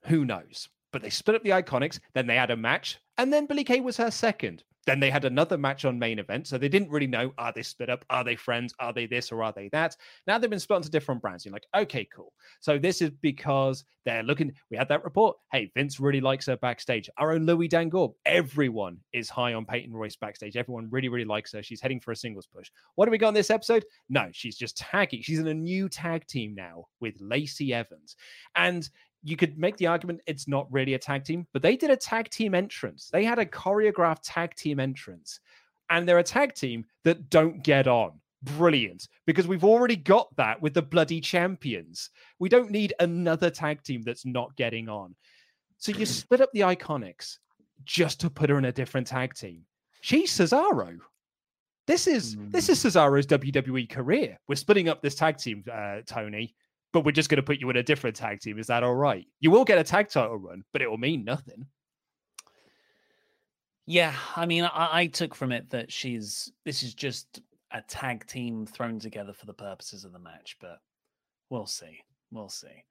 Who knows? But they split up the Iconics, then they had a match, and then Billy Kay was her second. Then they had another match on main event. So they didn't really know are they split up? Are they friends? Are they this or are they that? Now they've been split into different brands. You're like, okay, cool. So this is because they're looking. We had that report. Hey, Vince really likes her backstage. Our own Louis Dangoor. Everyone is high on Peyton Royce backstage. Everyone really, really likes her. She's heading for a singles push. What do we got in this episode? No, she's just tagging. She's in a new tag team now with Lacey Evans. And you could make the argument it's not really a tag team, but they did a tag team entrance. They had a choreographed tag team entrance, and they're a tag team that don't get on. Brilliant, because we've already got that with the bloody champions. We don't need another tag team that's not getting on. So you split up the Iconics just to put her in a different tag team. She's Cesaro. This is mm. this is hmm. Cesaro's WWE career. We're splitting up this tag team, uh, Tony but we're just going to put you in a different tag team. Is that all right? You will get a tag title run, but it will mean nothing. Yeah, I mean, I, I, took from it that she's this is just a tag team thrown together for the purposes of the match, but we'll see. We'll see.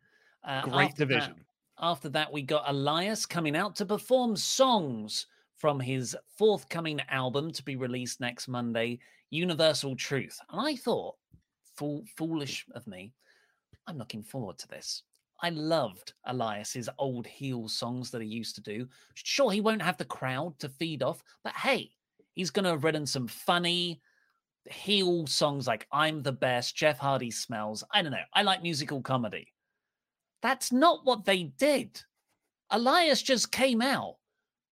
Uh, Great division. That, after that, we got Elias coming out to perform songs from his forthcoming album to be released next Monday, Universal Truth. And I thought, fool, foolish of me, I'm looking forward to this. I loved Elias's old heel songs that he used to do. Sure, he won't have the crowd to feed off, but hey, he's going to have written some funny heel songs like I'm the Best, Jeff Hardy Smells. I don't know. I like musical comedy. That's not what they did. Elias just came out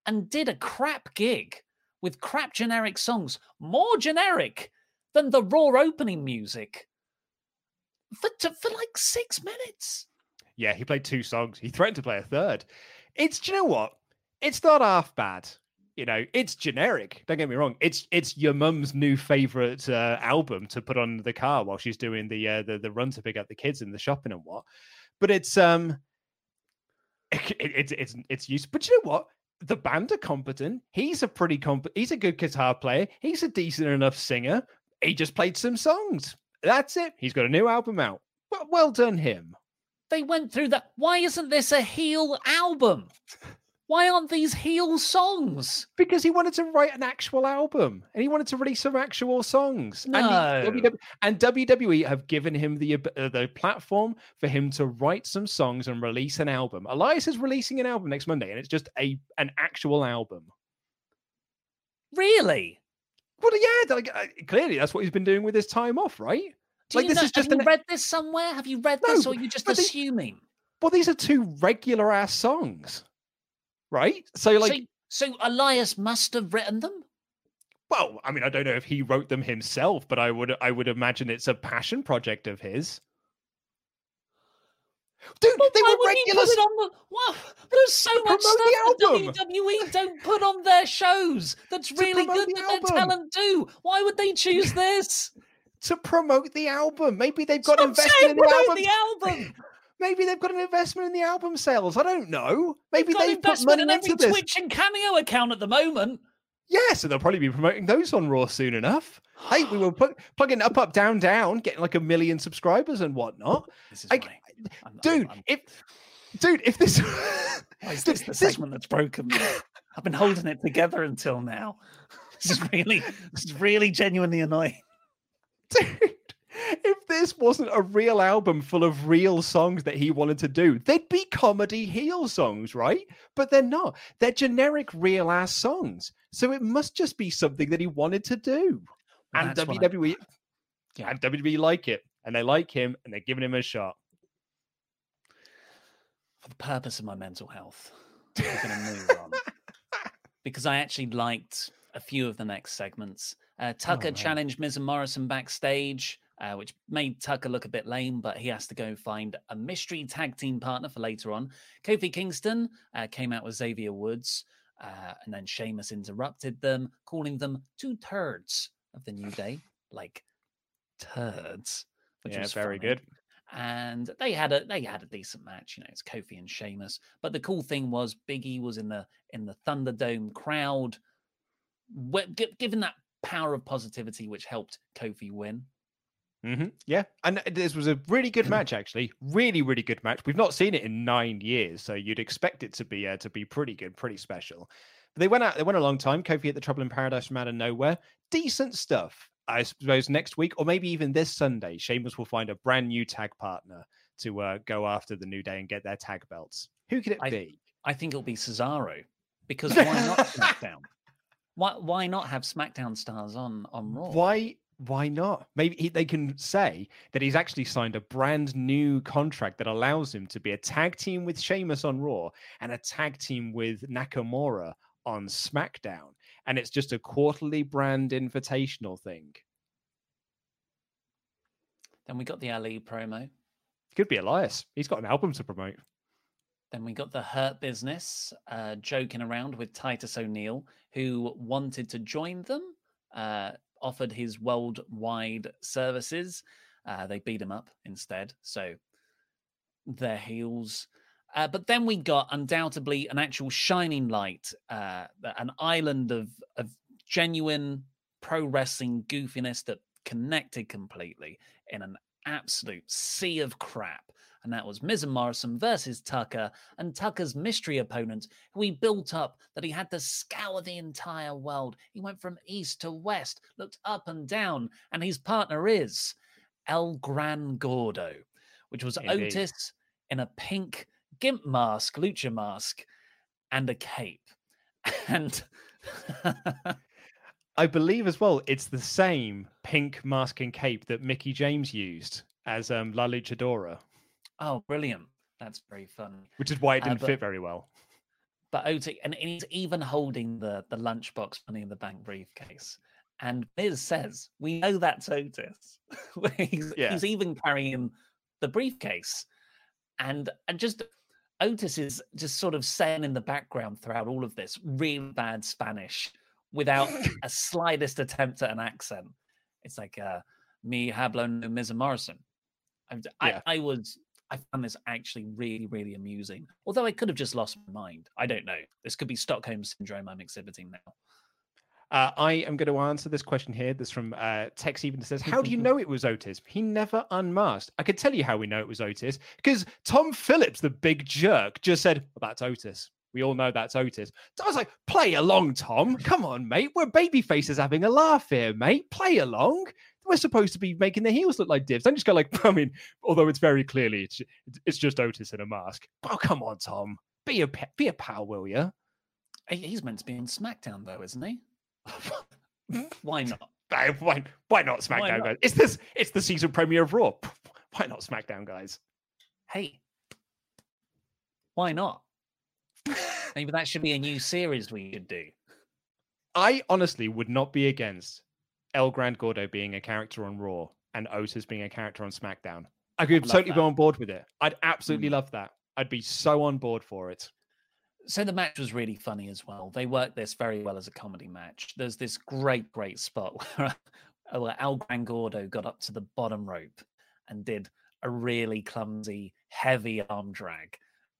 and did a crap gig with crap generic songs, more generic than the Raw opening music for, for like six minutes. Yeah, he played two songs. He threatened to play a third. It's, do you know what? It's not half bad. You know, it's generic. Don't get me wrong. It's it's your mum's new favorite uh, album to put on the car while she's doing the uh, the the run to pick up the kids and the shopping and what. But it's um, it, it, it's it's it's used. But you know what? The band are competent. He's a pretty comp. He's a good guitar player. He's a decent enough singer. He just played some songs. That's it. He's got a new album out. Well, well done him. They went through that. Why isn't this a heel album? Why aren't these heel songs? Because he wanted to write an actual album and he wanted to release some actual songs. No. And, WWE, and WWE have given him the uh, the platform for him to write some songs and release an album. Elias is releasing an album next Monday, and it's just a an actual album. Really? Well, yeah. Like, uh, clearly, that's what he's been doing with his time off, right? Do like this know, is just have an... you read this somewhere? Have you read no, this, or are you just assuming? They... Well, these are two regular ass songs right? So like, so, so Elias must have written them. Well, I mean, I don't know if he wrote them himself, but I would I would imagine it's a passion project of his. Dude, they were regulars. regular. Put on the, wow, there's so much stuff that WWE don't put on their shows that's really good the that album. their talent do. Why would they choose this? to promote the album. Maybe they've got Stop investment in the album. the album. Maybe they've got an investment in the album sales. I don't know. Maybe Got they've put money in every into this. Twitch and Cameo account at the moment. Yeah, so they'll probably be promoting those on Raw soon enough. hey, we were plugging up, up, down, down, getting like a million subscribers and whatnot. This is I, funny. I'm- dude, I'm- if dude, if this, Why oh, is this the this- segment that's broken? I've been holding it together until now. This is really, this is really genuinely annoying. dude, if this wasn't a real album full of real songs that he wanted to do, they'd be comedy heel songs, right? But they're not. They're generic real ass songs. So it must just be something that he wanted to do. Well, and what I- WWE, Yeah. and WWE like it, and they like him, and they're giving him a shot. For the purpose of my mental health, we're going to move on because I actually liked a few of the next segments. Uh, Tucker man. challenged Miz and Morrison backstage, uh, which made Tucker look a bit lame, but he has to go find a mystery tag team partner for later on. Kofi Kingston uh, came out with Xavier Woods, uh, and then Sheamus interrupted them, calling them two turds of the New Day, like turds. Which yeah, was very funny good. And they had a they had a decent match. You know, it's Kofi and Sheamus. But the cool thing was Biggie was in the in the Thunderdome crowd, given that power of positivity, which helped Kofi win. hmm Yeah, and this was a really good match, actually. Really, really good match. We've not seen it in nine years, so you'd expect it to be uh, to be pretty good, pretty special. But they went out. They went a long time. Kofi at the Trouble in Paradise from out of nowhere. Decent stuff. I suppose next week, or maybe even this Sunday, Sheamus will find a brand new tag partner to uh, go after the New Day and get their tag belts. Who could it I- be? I think it'll be Cesaro because why not SmackDown? Why why not have SmackDown stars on on Raw? Why? Why not? Maybe he, they can say that he's actually signed a brand new contract that allows him to be a tag team with Sheamus on Raw and a tag team with Nakamura on SmackDown, and it's just a quarterly brand invitational thing. Then we got the Ali promo. Could be Elias. He's got an album to promote. Then we got the Hurt Business uh, joking around with Titus O'Neil, who wanted to join them, uh, offered his worldwide services. Uh, they beat him up instead. So their heels. Uh, but then we got undoubtedly an actual shining light, uh, an island of, of genuine pro wrestling goofiness that connected completely in an absolute sea of crap. and that was Miz and Morrison versus Tucker, and Tucker's mystery opponent, who he built up that he had to scour the entire world. He went from east to west, looked up and down, and his partner is El Gran Gordo, which was Indeed. Otis in a pink gimp mask, lucha mask, and a cape. And I believe as well, it's the same pink mask and cape that Mickie James used as um, La Luchadora, oh, brilliant! That's very fun. which is why it Uh, didn't but- fit very well. But Otis, and he's even holding the the lunchbox money in the bank briefcase. And Miz says, "We know that's Otis." he's, Yeah. he's even carrying the briefcase, and and just Otis is just sort of saying in the background throughout all of this really bad Spanish without a slightest attempt at an accent. It's like uh, me hablo no and Morrison. I, Yeah. I, I was I found this actually really, really amusing. Although I could have just lost my mind. I don't know. This could be Stockholm syndrome I'm exhibiting now. Uh, I am going to answer this question here. This from uh, Tex even says, How do you know it was Otis? He never unmasked. I could tell you how we know it was Otis because Tom Phillips, the big jerk, just said, well, That's Otis. We all know that's Otis. So I was like, Play along, Tom. Come on, mate. We're baby faces having a laugh here, mate. Play along. We're supposed to be making the heels look like divs. Don't just go like, I mean, although it's very clearly it's, it's just Otis in a mask. Oh, come on, Tom. Be a pe- be a pal, will you? He's meant to be on SmackDown though, isn't he? Why not? Why, why not SmackDown, not? guys? It's this. It's the season premiere of Raw. Why not SmackDown, guys? Hey, why not? Maybe that should be a new series we should do. I honestly would not be against El Gran Gordo being a character on Raw and Otis being a character on SmackDown. I could totally that. go on board with it. I'd absolutely Mm. love that. I'd be so on board for it. So the match was really funny as well. They worked this very well as a comedy match. There's this great, great spot where uh, where El Gran Gordo got up to the bottom rope and did a really clumsy, heavy arm drag.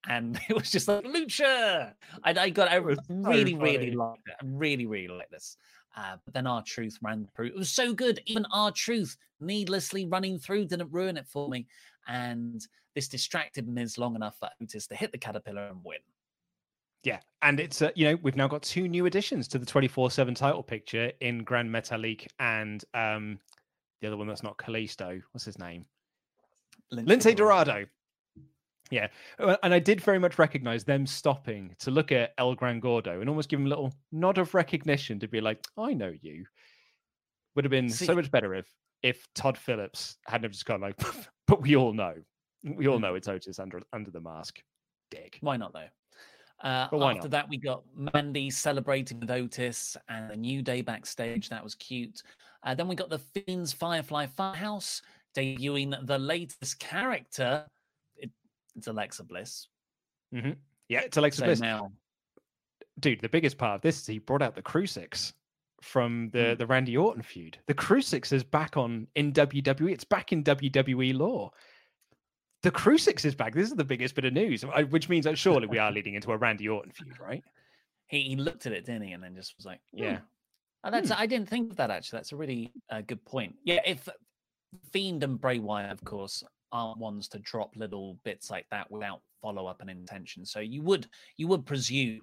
And it was just like lucha. I, I got, I was so really, really liked it. I really, really like this. Uh, but then R-Truth ran through. It was so good. Even R-Truth, needlessly running through, didn't ruin it for me. And this distracted Miz long enough for Otis to hit the caterpillar and win. Yeah, and it's uh, you know we've now got two new additions to the twenty four seven title picture in Gran Metalik and um the other one that's not Kalisto. What's his name? Lince Dorado. Yeah, uh, and I did very much recognize them stopping to look at El Gran Gordo and almost give him a little nod of recognition to be like, "I know you." Would have been See- so much better if if Todd Phillips hadn't have just gone like, "But we all know, we all Mm. know it's Otis under under the mask." Dick. Why not though? Uh, after not? that, we got Mandy celebrating with Otis and a new day backstage. That was cute. Uh, then we got the Fiends Firefly Fun House debuting the latest character. It, it's Alexa Bliss. hmm Yeah, it's Alexa So Bliss. now, dude, the biggest part of this is he brought out the Crucix from the Mm. the Randy Orton feud. The Crucix is back on in WWE. It's back in WWE law. The Crucix is back. This is the biggest bit of news, which means that surely we are leading into a Randy Orton feud, right? he, he looked at it, didn't he? And then just was like, Yeah. "Hmm." Oh, that's I didn't think of that actually. That's a really uh, good point. Yeah, if Fiend and Bray Wyatt, of course, aren't ones to drop little bits like that without follow up and intention. So you would you would presume,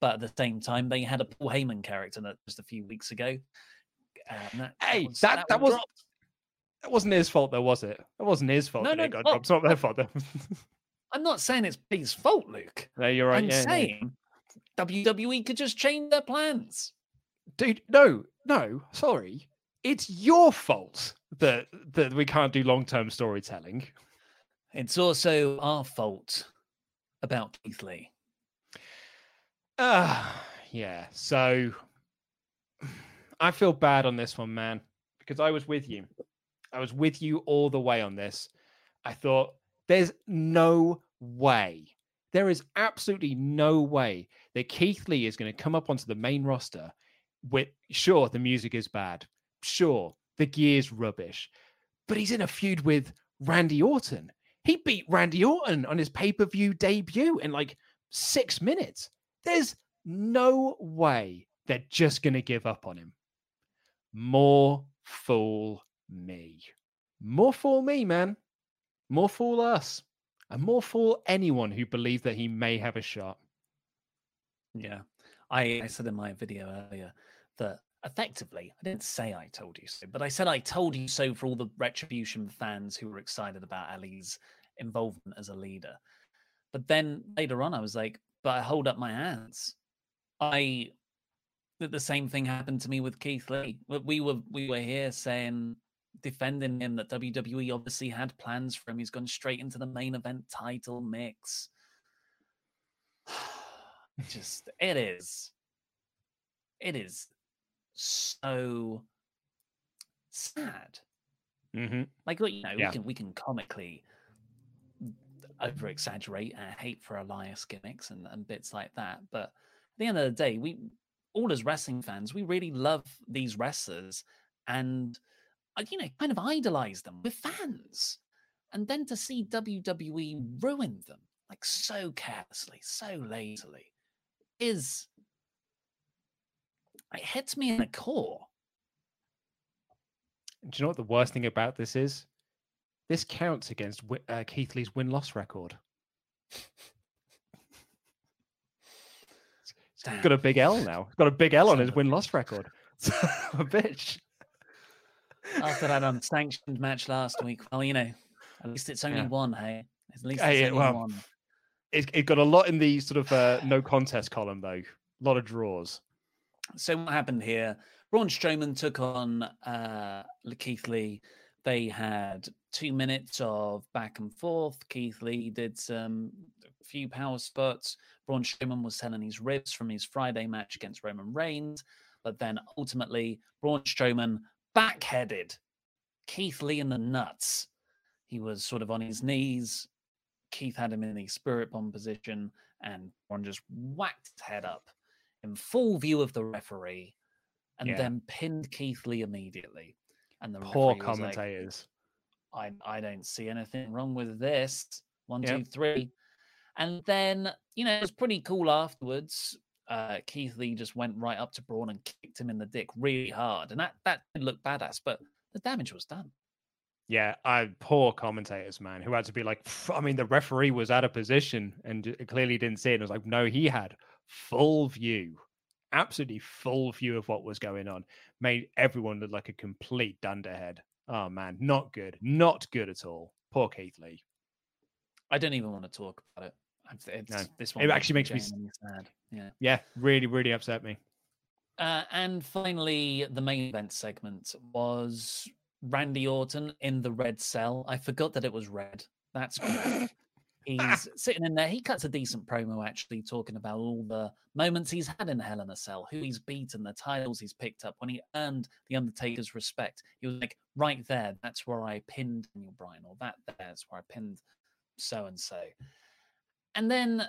but at the same time, they had a Paul Heyman character that just a few weeks ago. Um, that, Hey, was, that that was dropped. That wasn't his fault, though, was it? That wasn't his fault No, that no, it got dropped. It's not their fault. Though. I'm not saying it's Pete's fault, Luke. no, you're right. I'm yeah, saying WWE could just change their plans. dude no no sorry it's your fault that that we can't do long-term storytelling It's also our fault about Keith Lee. uh yeah so i feel bad on this one man because i was with you i was with you all the way on this. I thought there's no way. There is absolutely no way that keith lee is going to come up onto the main roster with sure the music is bad. Sure the gear's rubbish. But he's in a feud with randy orton. He beat randy orton on his pay-per-view debut in like six minutes. There's no way they're just going to give up on him. More fool me more fool me man more fool us I'm more for anyone who believes that he may have a shot. Yeah. I, I said in my video earlier that effectively, I didn't say I told you so, but I said I told you so for all the Retribution fans who were excited about Ali's involvement as a leader. But then later on, I was like, but I hold up my hands. I that the same thing happened to me with Keith Lee. We were we were here saying defending him that WWE obviously had plans for him. He's gone straight into the main event title mix. Just it is. It is so sad. Mm-hmm. Like you know, yeah. we can we can comically over exaggerate and hate for Elias gimmicks and, and bits like that. But at the end of the day, we all as wrestling fans, we really love these wrestlers and you know, kind of idolize them. We're fans. And then to see WWE ruin them like so carelessly, so lazily, is it hits me in the core. Do you know what the worst thing about this is? This counts against uh, Keith Lee's win loss record. He's got a big L now. He's got a big L on his win loss record. a bitch. After that unsanctioned match last week, well, you know, at least it's only yeah. one. Hey, at least it's hey, only well, one. It, it got a lot in the sort of uh, no contest column though. A lot of draws. So what happened here? Braun Strowman took on uh, Keith Lee. They had two minutes of back and forth. Keith Lee did some a few power spots. Braun Strowman was selling his ribs from his Friday match against Roman Reigns, but then ultimately Braun Strowman backheaded Keith Lee in the nuts. He was sort of on his knees. Keith had him in the spirit bomb position, and Braun just whacked his head up in full view of the referee, and Yeah. then pinned Keith Lee immediately. And the Poor was like, commentators. I I don't see anything wrong with this. One, two, three. And then, you know, it was pretty cool afterwards. Uh, Keith Lee just went right up to Braun and kicked him in the dick really hard. And that, that did look badass, but the damage was done. Yeah, I poor commentators, man, who had to be like, I mean, the referee was out of position and clearly didn't see it. And it was like, no, he had full view, absolutely full view of what was going on. Made everyone look like a complete dunderhead. Oh man, not good, not good at all. Poor Keith Lee. I don't even want to talk about it. It's, No, this one it actually makes me sad. Yeah. Yeah, really, really upset me. Uh, and finally, the main event segment was Randy Orton in the red cell. I forgot that it was red. That's great. He's sitting in there. He cuts a decent promo, actually, talking about all the moments he's had in Hell in a Cell, who he's beaten, the titles he's picked up, when he earned the Undertaker's respect. He was like, right there, that's where I pinned Daniel Bryan, or that there's where I pinned so and so. And then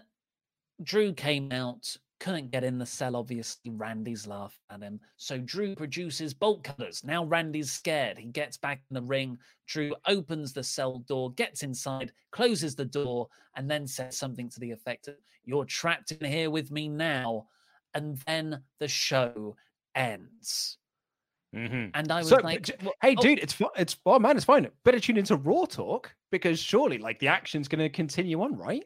Drew came out, couldn't get in the cell. Obviously, Randy's laughing at him. So Drew produces bolt cutters. Now Randy's scared. He gets back in the ring. Drew opens the cell door, gets inside, closes the door, and then says something to the effect of, You're trapped in here with me now. And then the show ends. Mhm. And I was So, like, hey, oh, dude, it's it's oh man, it's fine. Better tune into Raw Talk because surely, like, the action's going to continue on, right?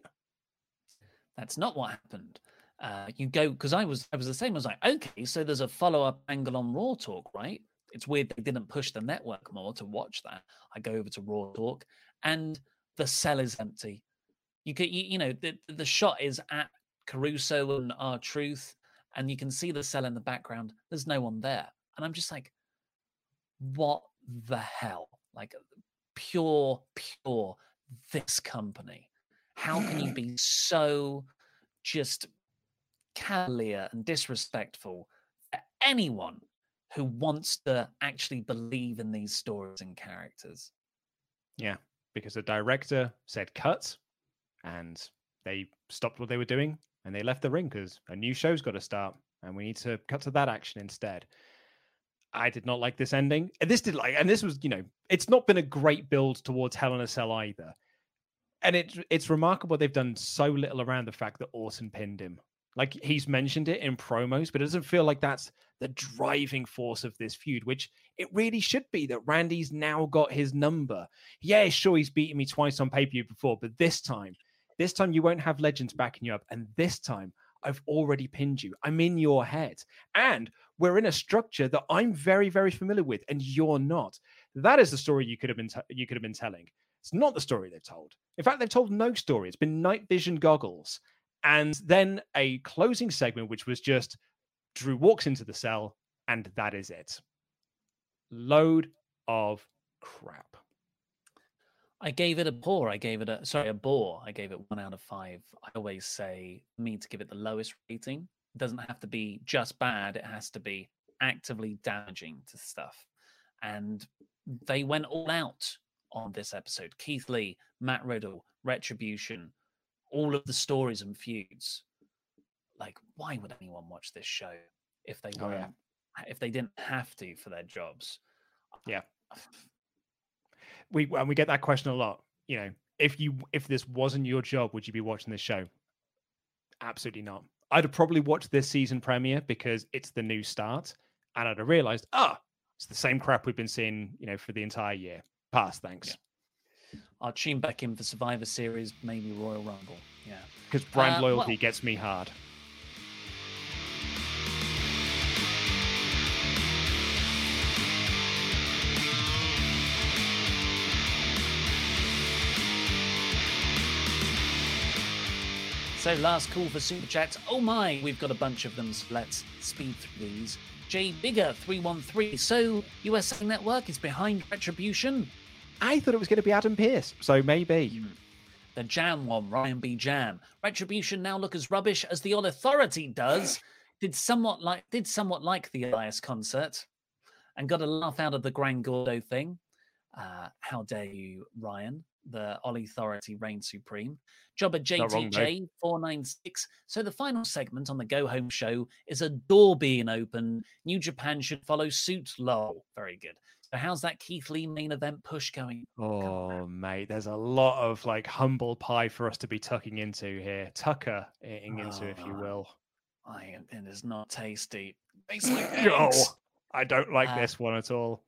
That's not what happened. Uh, you go because I was I was the same. I was like, okay, so there's a follow up angle on Raw Talk, right? It's weird they didn't push the network more to watch that. I go over to Raw Talk, and the cell is empty. You could, you, you know, the the shot is at Caruso and R-Truth, and you can see the cell in the background. There's no one there, and I'm just like, what the hell? Like pure, pure this company. How can you be so just cavalier and disrespectful for anyone who wants to actually believe in these stories and characters? Yeah, because the director said cut, and they stopped what they were doing and they left the ring because a new show's got to start, and we need to cut to that action instead. I did not like this ending. And this did like, and this was, you know, it's not been a great build towards Hell in a Cell either. And it's it's remarkable they've done so little around the fact that Orton pinned him. Like he's mentioned it in promos, but it doesn't feel like that's the driving force of this feud, which it really should be that Randy's now got his number. Yeah, sure, he's beaten me twice on pay per view before, but this time, this time you won't have legends backing you up. And this time, I've already pinned you. I'm in your head. And we're in a structure that I'm very, very familiar with, and you're not. That is the story you could have been t- you could have been telling. It's not the story they've told. In fact, they've told no story. It's been night vision goggles, and then a closing segment, which was just Drew walks into the cell, and that is it. Load of crap. I gave it a poor. I gave it a sorry, a bore. I gave it one out of five. I always say me to give it the lowest rating. It doesn't have to be just bad, it has to be actively damaging to stuff. And they went all out on this episode. Keith Lee, Matt Riddle, Retribution, all of the stories and feuds. Like, why would anyone watch this show if they weren't, oh, yeah. if they didn't have to for their jobs? Yeah. We and we get that question a lot. You know, if you if this wasn't your job, would you be watching this show? Absolutely not. I'd have probably watched this season premiere because it's the new start, and I'd have realized, ah, oh, it's the same crap we've been seeing, you know, for the entire year. Pass, thanks. Yeah. I'll tune back in for Survivor Series, maybe Royal Rumble. Yeah, because brand uh, loyalty well, gets me hard. So, last call for super chats. Oh my, we've got a bunch of them. So let's speed through these. J Bigger 313. So, USA Network is behind Retribution. I thought it was going to be Adam Pearce, so maybe. Hmm. The Jam one, Ryan B. Jam. Retribution now look as rubbish as the All Authority does. did somewhat like did somewhat like the Elias concert, and got a laugh out of the Gran Gordo thing. Uh, how dare you, Ryan? the Ollie Authority reigns supreme. Job at JTJ 496. So the final segment on the Go Home show is a door being opened. New Japan should follow suit. Lol. Very good. So how's that Keith Lee main event push going? Oh, mate, there's a lot of like humble pie for us to be tucking into here. Tucker eating into, oh, if you will. I, it is not tasty. Tastes like oh, I don't like uh, this one at all.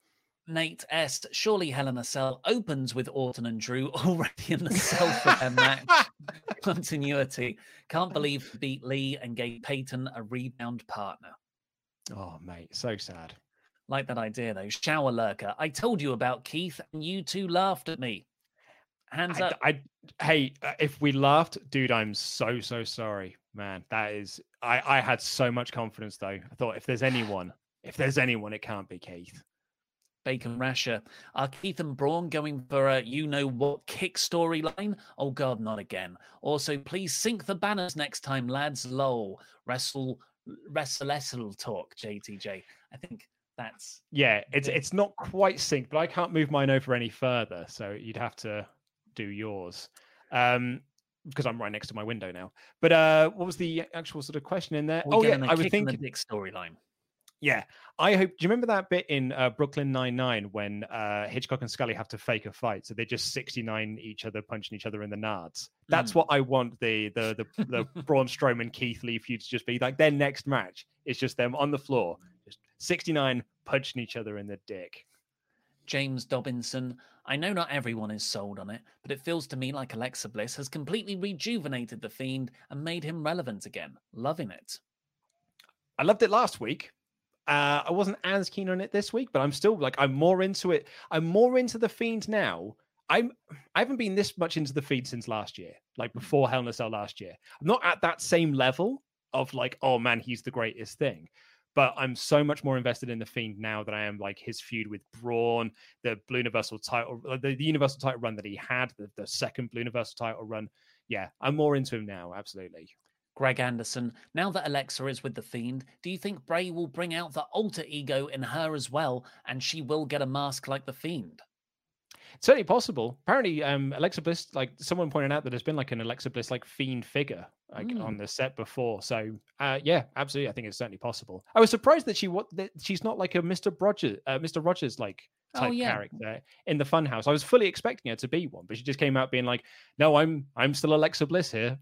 Nate S. Surely Hell in a Cell opens with Orton and Drew already in the cell for their match. Continuity. Can't believe beat Lee and gave Peyton a rebound partner. Oh, mate, so sad. Like that idea though. Shower lurker. I told you about Keith, and you two laughed at me. Hands I, up. I, hey, uh, if we laughed, dude, I'm so so sorry, man. That is, I I had so much confidence though. I thought if there's anyone, if there's anyone, it can't be Keith. Bacon Rasher. Are Keith and Braun going for a you know what kick storyline? Oh God, not again. Also, please sync the banners next time, lads. Lol. Wrestle wrestle wrestle talk, JTJ. I think that's yeah, it's it's not quite synced, but I can't move mine over any further, so you'd have to do yours. Um because I'm right next to my window now. But uh what was the actual sort of question in there? oh yeah, I would think the big storyline. Yeah, I hope. Do you remember that bit in uh, Brooklyn Nine Nine when uh, Hitchcock and Scully have to fake a fight? So they're just sixty nine each other, punching each other in the nards. That's mm. what I want the the the, the Braun Strowman Keith Lee feud to just be like. Their next match is just them on the floor, just sixty nine punching each other in the dick. James Dobinson. I know not everyone is sold on it, but it feels to me like Alexa Bliss has completely rejuvenated the Fiend and made him relevant again. Loving it. I loved it last week. Uh, I wasn't as keen on it this week, but I'm still like I'm more into it. I'm more into the Fiend now. I'm I haven't been this much into the Fiend since last year, like before Hell in a Cell last year. I'm not at that same level of like, oh man, he's the greatest thing. But I'm so much more invested in the Fiend now that I am like his feud with Braun, the Blue Universal title, uh, the, the Universal title run that he had, the, the second Blue Universal title run. Yeah, I'm more into him now. Absolutely. Greg Anderson, now that Alexa is with the Fiend, do you think Bray will bring out the alter ego in her as well, and she will get a mask like the Fiend? Certainly possible. Apparently, um, Alexa Bliss, like someone pointed out that there's been like an Alexa Bliss like fiend figure like mm. on the set before. So uh, yeah, absolutely, I think it's certainly possible. I was surprised that she what that she's not like a Mister Rogers, uh, Mister Rogers like oh, type oh, yeah. character in the Funhouse. I was fully expecting her to be one, but she just came out being like, "No, I'm I'm still Alexa Bliss here."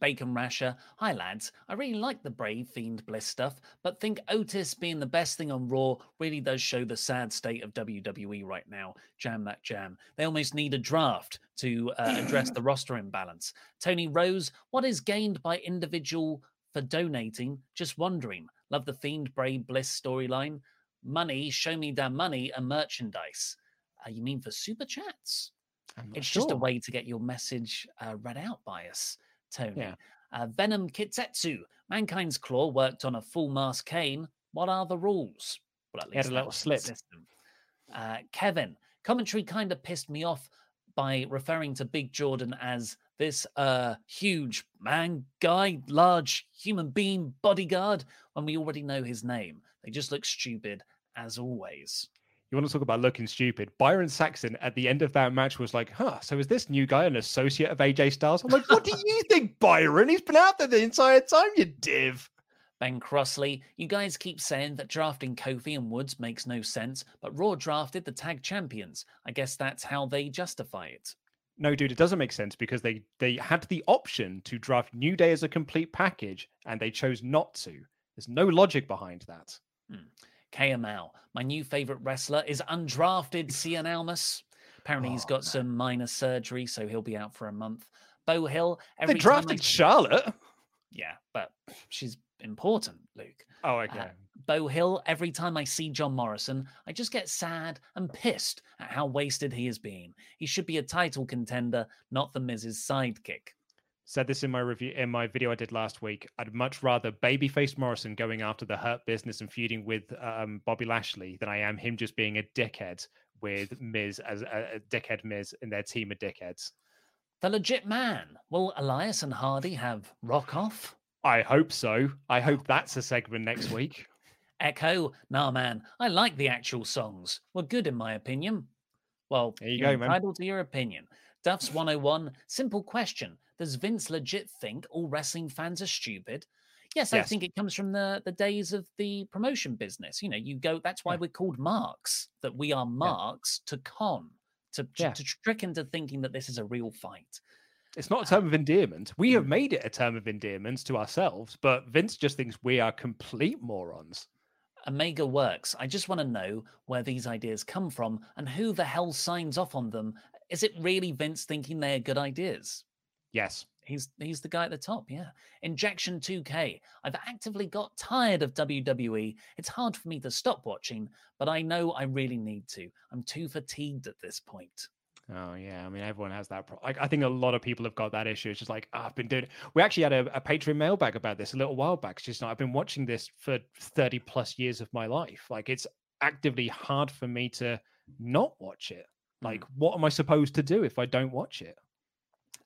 Bacon Rasher. Hi, lads. I really like the Bray Fiend Bliss stuff, but think Otis being the best thing on Raw really does show the sad state of WWE right now. Jam that jam. They almost need a draft to uh, address the roster imbalance. Tony Rose, what is gained by individual for donating? Just wondering. Love the Fiend Bray Bliss storyline. Money, show me that money, and merchandise. Uh, you mean for super chats? It's sure. just a way to get your message uh, read out by us. Tony. Yeah. Uh, Venom Kitsetsu. Mankind's Claw worked on a full mask cane. What are the rules? Well, at He had a little slip. Uh, Kevin. Commentary kind of pissed me off by referring to Big Jordan as this uh huge man guy, large human being bodyguard when we already know his name. They just look stupid as always. You want to talk about looking stupid? Byron Saxton at the end of that match was like, huh, so is this new guy an associate of AJ Styles? I'm like, what do you think, Byron? He's been out there the entire time, you div. Ben Crossley, you guys keep saying that drafting Kofi and Woods makes no sense, but Raw drafted the tag champions. I guess that's how they justify it. No, dude, it doesn't make sense because they they had the option to draft New Day as a complete package and they chose not to. There's no logic behind that. Hmm. KML, my new favorite wrestler is undrafted Cien Almas. Apparently, he's got some minor surgery, so he'll be out for a month. Bo Hill, They every time I- drafted Charlotte. Yeah, but she's important, Luke. Oh, Uh, okay. Bo Hill, every time I see John Morrison, I just get sad and pissed at how wasted he has been. He should be a title contender, not the Miz's sidekick. Said this in my review in my video I did last week. I'd much rather babyface Morrison going after the Hurt Business and feuding with um, Bobby Lashley than I am him just being a dickhead with Miz as a, a dickhead Miz in their team of dickheads. The legit man. Will Elias and Hardy have rock off? I hope so. I hope that's a segment next week. Echo, nah, man. I like the actual songs. Were good in my opinion. Well, There you you're go, man. entitled to your opinion. Duff's 101. Simple question: Does Vince legit think all wrestling fans are stupid? Yes, I think it comes from the the days of the promotion business. You know, you go. That's why we're called marks. That we are marks to con to to, Yeah. to trick into thinking that this is a real fight. It's not a uh, term of endearment. We have mm. made it a term of endearment to ourselves, but Vince just thinks we are complete morons. Omega works. I just want to know where these ideas come from and who the hell signs off on them. Is it really Vince thinking they are good ideas? Yes. He's he's the guy at the top, yeah. Injection 2K. I've actively got tired of WWE. It's hard for me to stop watching, but I know I really need to. I'm too fatigued at this point. Oh yeah, I mean everyone has that. Pro- I, I think a lot of people have got that issue. It's just like "Ah, I've been doing. We actually had a, a Patreon mailbag about this a little while back. It's just like, I've been watching this for thirty plus years of my life. Like it's actively hard for me to not watch it. Like what am I supposed to do if I don't watch it?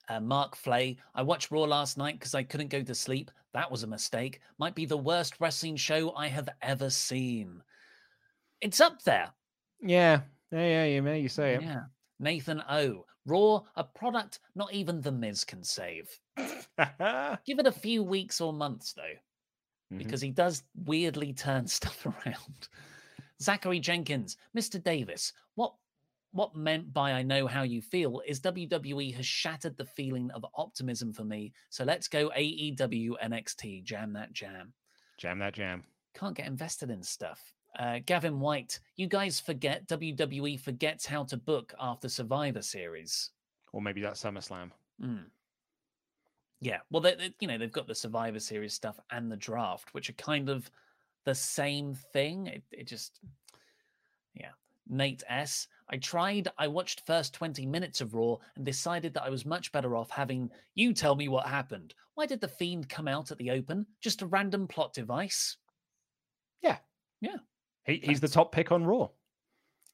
Uh, Mark Flay, I watched Raw last night because I couldn't go to sleep. That was a mistake. Might be the worst wrestling show I have ever seen. It's up there. Yeah, yeah, yeah. You may you say it. Yeah. Nathan O. Raw, a product not even The Miz can save. Give it a few weeks or months, though, Mm-hmm. because he does weirdly turn stuff around. Zachary Jenkins, Mr. Davis, what what meant by I know how you feel is WWE has shattered the feeling of optimism for me. So let's go AEW NXT. Jam that jam. Jam that jam. Can't get invested in stuff. Uh, Gavin White, you guys forget WWE forgets how to book after Survivor Series. Or maybe that's SummerSlam. Mm. Yeah, well, they, they- you know they've got the Survivor Series stuff and the draft, which are kind of the same thing. It, it just, yeah. Nate S. I tried. I watched first twenty minutes of Raw and decided that I was much better off having you tell me what happened. Why did the Fiend come out at the open? Just a random plot device. Yeah, yeah. He, he's the top pick on Raw.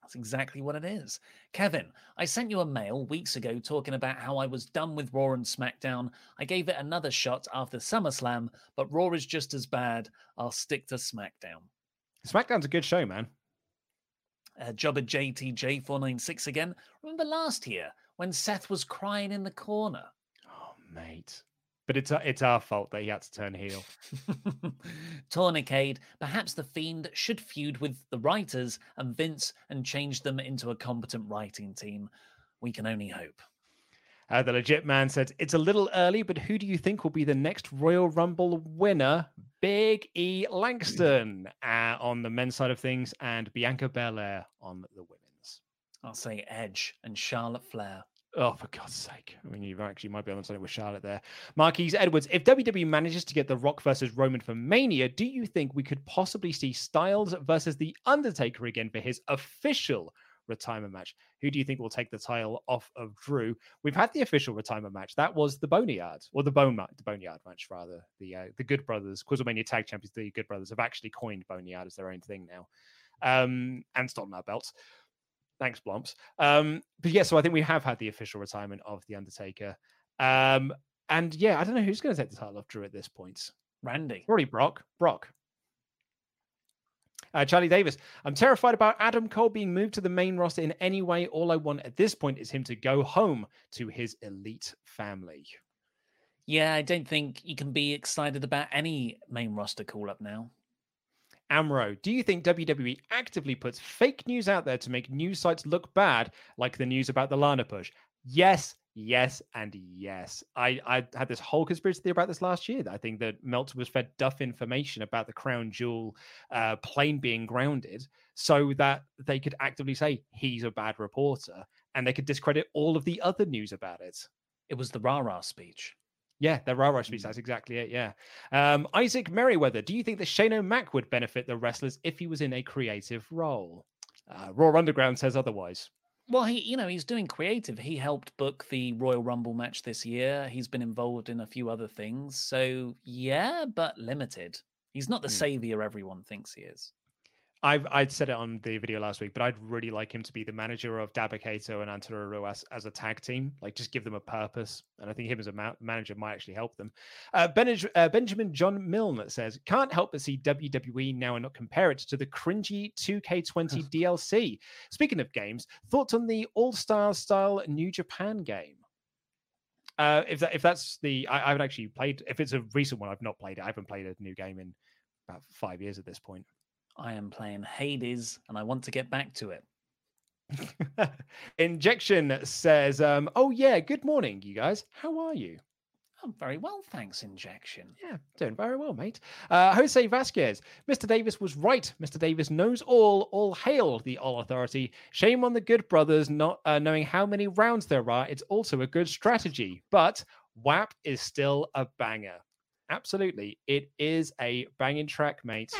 That's exactly what it is. Kevin, I sent you a mail weeks ago talking about how I was done with Raw and SmackDown. I gave it another shot after SummerSlam, but Raw is just as bad. I'll stick to SmackDown. SmackDown's a good show, man. Uh, Jobber JTJ496 again. Remember last year when Seth was crying in the corner? Oh, mate. But it's it's our fault that he had to turn heel. Tournicade, perhaps the Fiend should feud with the writers and Vince and change them into a competent writing team. We can only hope. Uh, the legit man said, It's a little early, but who do you think will be the next Royal Rumble winner? Big E Langston uh, on the men's side of things and Bianca Belair on the women's. I'll say Edge and Charlotte Flair. Oh, for God's sake. I mean, you actually might be on something with Charlotte there. Marquise Edwards, if WWE manages to get The Rock versus Roman for Mania, do you think we could possibly see Styles versus The Undertaker again for his official retirement match? Who do you think will take the title off of Drew? We've had the official retirement match. That was the Boneyard, or the Bone the Boneyard match, rather. The uh, the Good Brothers, Quizlemania Tag Champions, the Good Brothers have actually coined Boneyard as their own thing now. Um, and stolen our belts. Thanks, Blomps. Um, but yeah, so I think we have had the official retirement of The Undertaker. Um, and yeah, I don't know who's going to take the title off Drew at this point. Randy. Already Brock. Brock. Uh, Charlie Davis, I'm terrified about Adam Cole being moved to the main roster in any way. All I want at this point is him to go home to his elite family. Yeah, I don't think you can be excited about any main roster call up now. Amro, do you think WWE actively puts fake news out there to make news sites look bad, like the news about the Lana push? Yes, yes, and yes. I, I had this whole conspiracy theory about this last year. I think that Meltzer was fed duff information about the Crown Jewel uh, plane being grounded so that they could actively say he's a bad reporter and they could discredit all of the other news about it. It was the rah rah speech. Yeah, the rah rah speech. That's exactly it. Yeah. Um, Isaac Merriweather, do you think that Shane O'Mac would benefit the wrestlers if he was in a creative role? Uh, Raw Underground says otherwise. Well, he, you know, he's doing creative. He helped book the Royal Rumble match this year. He's been involved in a few other things. So, yeah, but limited. He's not the Hmm. savior everyone thinks he is. I've I'd said it on the video last week, but I'd really like him to be the manager of Dabba-Kato and Antonio Ruas as a tag team. Like, just give them a purpose, and I think him as a ma- manager might actually help them. Uh, Benj- uh, Benjamin John Milne says, "Can't help but see WWE now and not compare it to the cringy 2K20 DLC." Speaking of games, thoughts on the All Star style New Japan game? Uh, if that if that's the I, I haven't actually played. If it's a recent one, I've not played it. I haven't played a new game in about five years at this point. I am playing Hades and I want to get back to it. Injection says, um, "Oh yeah, good morning, you guys. How are you?" I'm very well, thanks, Injection. Yeah, doing very well, mate. Uh, Jose Vasquez, Mr. Davis was right. Mr. Davis knows all. All hail the All Authority. Shame on the Good Brothers not uh, knowing how many rounds there are. It's also a good strategy, but WAP is still a banger. Absolutely, it is a banging track, mate.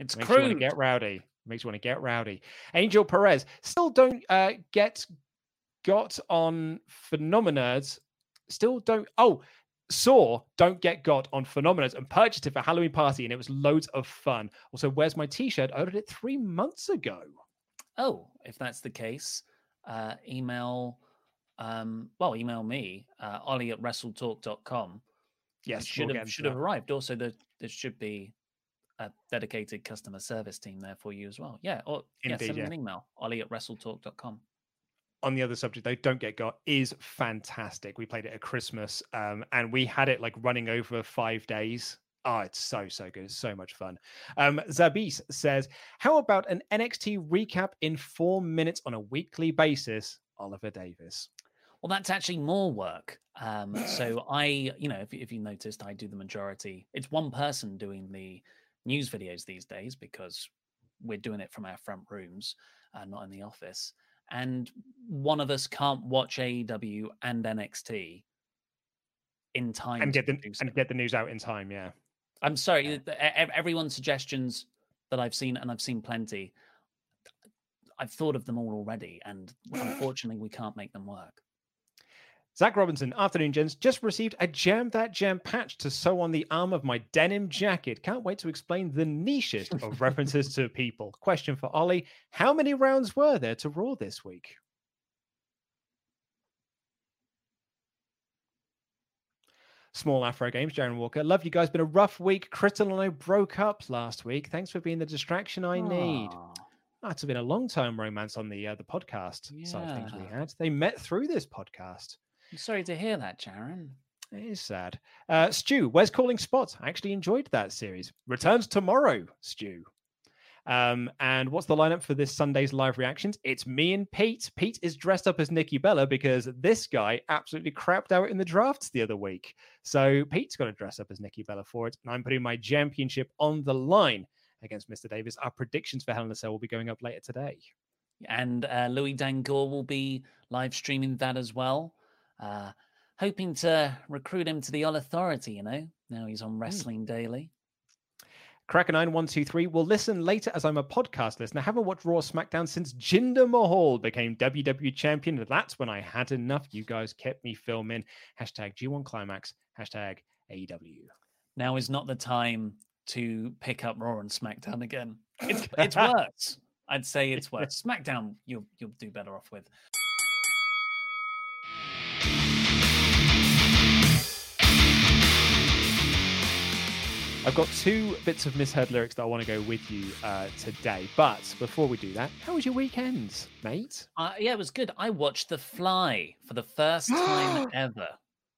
It's Makes you want to get rowdy. Makes you want to get rowdy. Angel Perez still don't uh, get got on phenomeners. Still don't. Oh, saw don't get got on phenomeners and purchased it for Halloween party, and it was loads of fun. Also, where's my T-shirt? I ordered it three months ago. Oh, if that's the case, uh, email, um, well, email me, uh, ollie at wrestletalk.com. Yes, should we'll have should have arrived. Also, there there should be a dedicated customer service team there for you as well. Yeah, or yeah, Indeed, send me an email, ollie at wrestletalk.com. on the other subject though don't get got is fantastic we played it at christmas um, and we had it like running over five days oh it's so so good it's so much fun um, zabis says how about an nxt recap in four minutes on a weekly basis oliver davis Well, that's actually more work. Um, so I, you know, if, if you noticed, I do the majority. It's one person doing the news videos these days because we're doing it from our front rooms, uh, not in the office. And one of us can't watch AEW and NXT in time and get the so. and get the news out in time yeah I'm sorry, e- everyone's suggestions that I've seen, and I've seen plenty. I've thought of them all already, and unfortunately, we can't make them work. Zach Robinson, afternoon, gents. Just received a Jam That Jam patch to sew on the arm of my denim jacket. Can't wait to explain the nichest of references to people. Question for Ollie How many rounds were there to Raw this week? Small Afro Games, Jaron Walker. Love you guys. Been a rough week. Crystal and I broke up last week. Thanks for being the distraction I need. Aw. Oh, it's been a long time romance on the uh, the podcast side of things we had. They met through this podcast. I'm sorry to hear that, Jaron. It is sad. Uh, Stu, where's Calling Spot? I actually enjoyed that series. Returns tomorrow, Stu. Um, and what's the lineup for this Sunday's live reactions? It's me and Pete. Pete is dressed up as Nikki Bella because this guy absolutely crapped out in the drafts the other week. So Pete's got to dress up as Nikki Bella for it. And I'm putting my championship on the line against Mr. Davis. Our predictions for Hell in a Cell will be going up later today. And uh, Louis Dangoor will be live streaming that as well. Uh, hoping to recruit him to the All Authority, you know. Now he's on Wrestling mm. Daily. Cracker9123 will listen later as I'm a podcast listener. I haven't watched Raw SmackDown since Jinder Mahal became WWE champion. That's when I had enough. You guys kept me filming. Hashtag G1 Climax. Hashtag AEW. Now is not the time to pick up Raw and SmackDown again. It's, it's worse. I'd say it's worse. SmackDown, you'll you'll do better off with. I've got two bits of misheard lyrics that I want to go with you uh, today. But before we do that, how was your weekend, mate? Uh, yeah, it was good. I watched The Fly for the first time ever.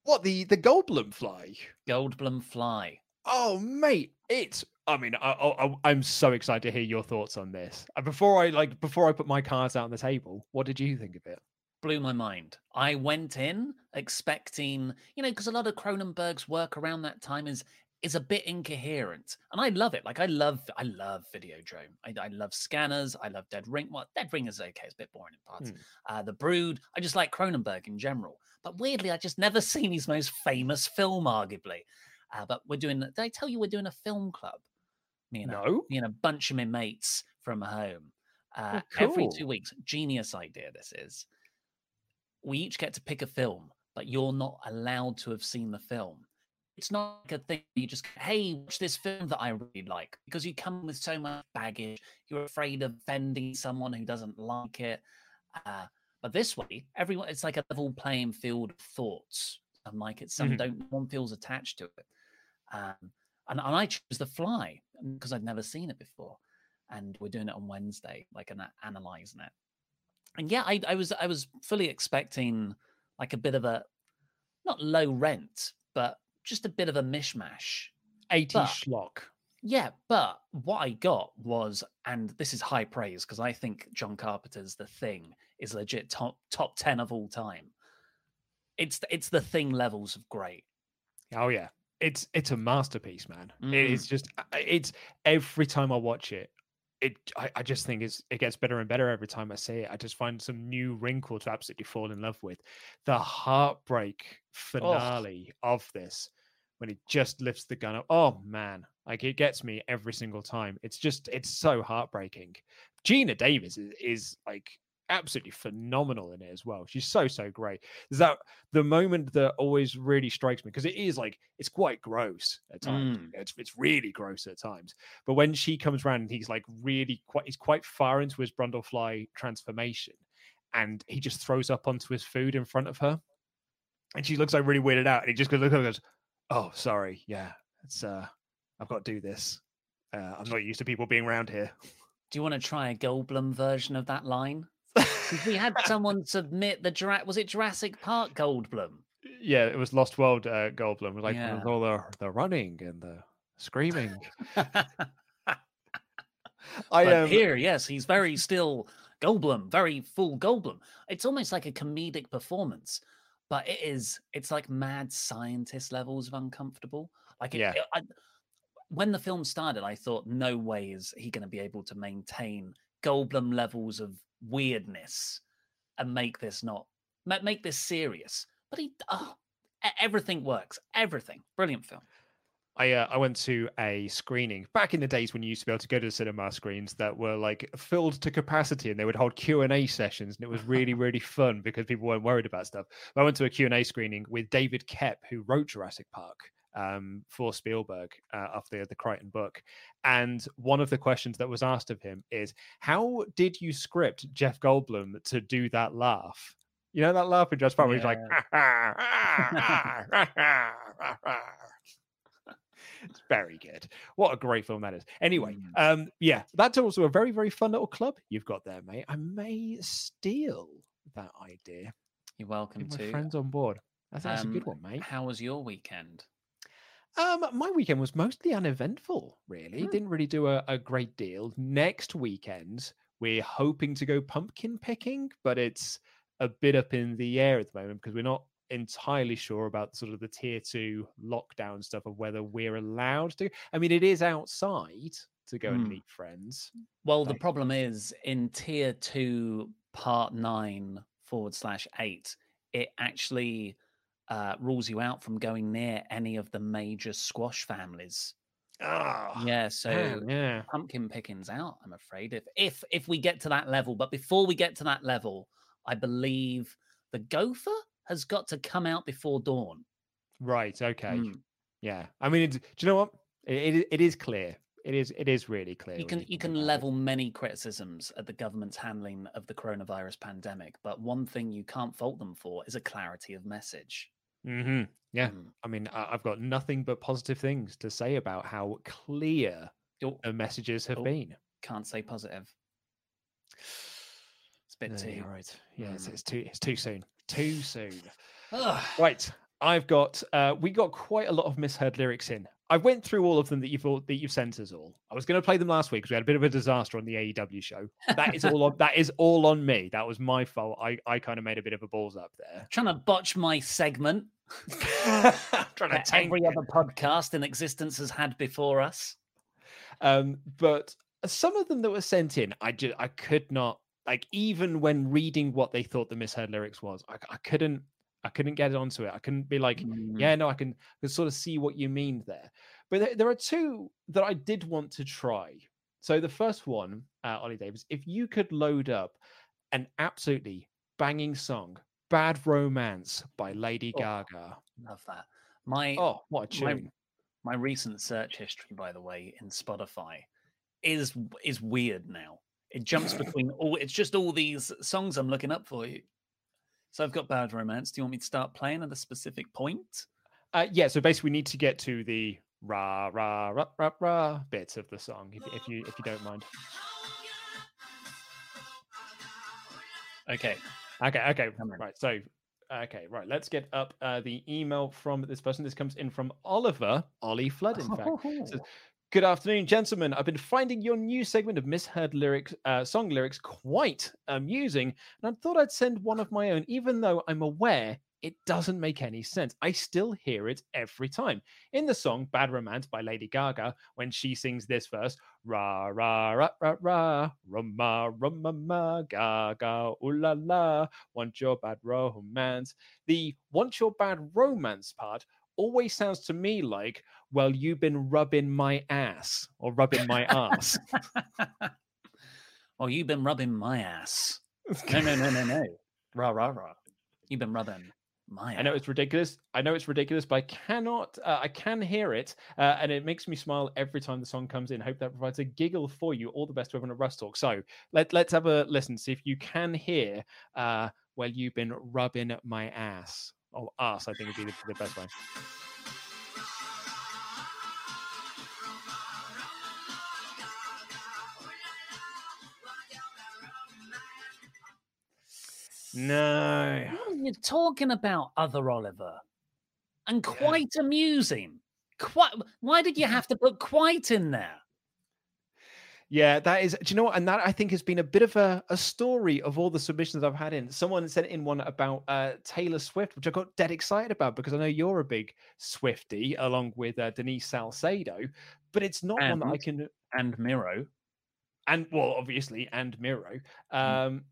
What the the Goldblum Fly? Goldblum Fly. Oh, mate, it's. I mean, I, am so excited to hear your thoughts on this. Uh, before I like, before I put my cards out on the table, what did you think of it? Blew my mind. I went in expecting, you know, because a lot of Cronenberg's work around that time is is a bit incoherent, and I love it. Like I love, I love Videodrome. I, I love Scanners. I love Dead Ring. Well, Dead Ring is okay. It's a bit boring in parts. Hmm. Uh, the Brood. I just like Cronenberg in general. But weirdly, I just never seen his most famous film, arguably. Uh, but we're doing. Did I tell you we're doing a film club? Me and no. a, me and a bunch of my mates from home. Uh, oh, cool. Every two weeks. Genius idea. This is. We each get to pick a film, but you're not allowed to have seen the film it's not like a thing you just hey watch this film that i really like because you come with so much baggage. You're afraid of offending someone who doesn't like it. Uh, but this way everyone it's like a level playing field of thoughts. And like it's some mm-hmm. don't one feels attached to it. Um, and, and i chose the fly because i'd never seen it before. And we're doing it on wednesday like an analyzing it. And yeah I, I was i was fully expecting like a bit of a not low rent but just a bit of a mishmash. 80 but, schlock. Yeah, but what I got was, and this is high praise because I think John Carpenter's The Thing is legit top top ten of all time. It's it's the Thing levels of great. Oh yeah, it's it's a masterpiece, man. Mm. It is just it's every time I watch it, it I, I, just think it's it gets better and better every time I see it. I just find some new wrinkle to absolutely fall in love with. The heartbreak oh. finale oh. of this when he just lifts the gun up. Oh man, like it gets me every single time. It's just it's so heartbreaking. Geena Davis is, is like absolutely phenomenal in it as well. She's so so great. There's that the moment that always really strikes me because it is like it's quite gross at times. Mm. It's it's really gross at times. But when she comes around and he's like really quite he's quite far into his Brundlefly transformation, and he just throws up onto his food in front of her, and she looks like really weirded out, and he just goes look and goes, "Oh, sorry, yeah, it's uh, I've got to do this. Uh, I'm not used to people being around here." Do you want to try a Goldblum version of that line? We had someone submit the Jura- was it Jurassic Park Goldblum? Yeah, it was Lost World uh, Goldblum. Like yeah. all the the running and the screaming. I am um... here. Yes, he's very still Goldblum, very full Goldblum. It's almost like a comedic performance, but it is. It's like mad scientist levels of uncomfortable. Like, it, yeah. It, I, when the film started, I thought, no way is he going to be able to maintain Goldblum levels of weirdness and make this not make this serious. But he, oh, everything works. Everything. Brilliant film. I uh, I went to a screening back in the days when you used to be able to go to the cinema screens that were like filled to capacity and they would hold Q and A sessions and it was really really fun because people weren't worried about stuff. But I went to a Q and A screening with David Koepp who wrote Jurassic Park um, for Spielberg uh, after the Crichton book. And one of the questions that was asked of him is, How did you script Jeff Goldblum to do that laugh? You know that laugh in Jurassic Park yeah. where he's like, it's very good. What a great film that is. Anyway, mm. um, yeah, that's also a very, very fun little club you've got there, mate. I may steal that idea. You're welcome Get to. friends on board. That's, that's um, a good one, mate. How was your weekend? Um, my weekend was mostly uneventful, really. Hmm. Didn't really do a, a great deal. Next weekend, we're hoping to go pumpkin picking, but it's a bit up in the air at the moment because we're not entirely sure about sort of the tier two lockdown stuff of whether we're allowed to. I mean, it is outside to go and Hmm. meet friends. Well, the problem is in tier two, part nine forward slash eight, it actually uh, rules you out from going near any of the major squash families. Ah, Yeah, so man, yeah. pumpkin picking's out. I'm afraid if if if we get to that level, but before we get to that level, I believe the gopher has got to come out before dawn. Right. Okay. Hmm. Yeah. I mean, it's, do you know what? It, it, it is clear. It is. It is really clear. You can you think can about it. level many criticisms at the government's handling of the coronavirus pandemic, but one thing you can't fault them for is a clarity of message. Mhm. Yeah. Mm. I mean, I've got nothing but positive things to say about how clear Oh, the messages have Oh. been. can't say positive. It's a bit No, too right. Yeah, it's, Mm. it's too. It's too soon. Too soon. Ugh. Right. I've got. Uh, we got quite a lot of misheard lyrics in. I went through all of them that you've all, that you've sent us all. I was going to play them last week because we had a bit of a disaster on the AEW show. That is all on. That is all on me. That was my fault. I I kind of made a bit of a balls up there. trying to botch my segment trying to every it. other podcast in existence has had before us. Um, but some of them that were sent in, I just I could not like even when reading what they thought the misheard lyrics was, I, I couldn't I couldn't get onto it. I couldn't be like, Mm. yeah, no, I can, I can sort of see what you mean there. But there, there are two that I did want to try. So the first one, uh, Ollie Davis, if you could load up an absolutely banging song, "Bad Romance" by Lady Oh. Gaga. Love that. My Oh, what a my, tune! my recent search history, by the way, in Spotify is is weird now. It jumps between all. It's just all these songs I'm looking up for you. So I've got Bad Romance. Do you want me to start playing at a specific point? Uh, yeah, so basically, we need to get to the rah rah rah rah rah bits of the song, if, if you if you don't mind. Okay. Okay, okay, right. So, okay, right. Let's get up uh, the email from this person. This comes in from Oliver Ollie Flood. In fact, says, Good afternoon, gentlemen. I've been finding your new segment of misheard lyrics, uh, song lyrics, quite amusing, and I thought I'd send one of my own, even though I'm aware it doesn't make any sense. I still hear it every time. In the song Bad Romance by Lady Gaga, when she sings this verse, Ra ra ra ra ra, rama rama ma, gaga, ooh la la, want your bad romance. The want your bad romance part always sounds to me like, well, you've been rubbing my ass or rubbing my ass. Oh, you've been rubbing my ass. No, no, no, no, no. Rah, rah, rah. You've been rubbing my. I know it's ridiculous. I know it's ridiculous, but I cannot. Uh, I can hear it, uh, and it makes me smile every time the song comes in. Hope that provides a giggle for you. All the best to everyone at WrestleTalk. So let let's have a listen. See if you can hear. Uh, well, you've been rubbing my ass. Oh, ass. I think would be the, the best way. No. What are you talking about, other Oliver? And quite amusing. Quite. Why did you have to put quite in there? Yeah, that is. Do you know what? And that I think has been a bit of a, a story of all the submissions I've had in. Someone sent in one about uh, Taylor Swift, which I got dead excited about because I know you're a big Swifty, along with uh, Denise Salcedo. But it's not one that I can. And Miro. And well, obviously, and Miro. Um,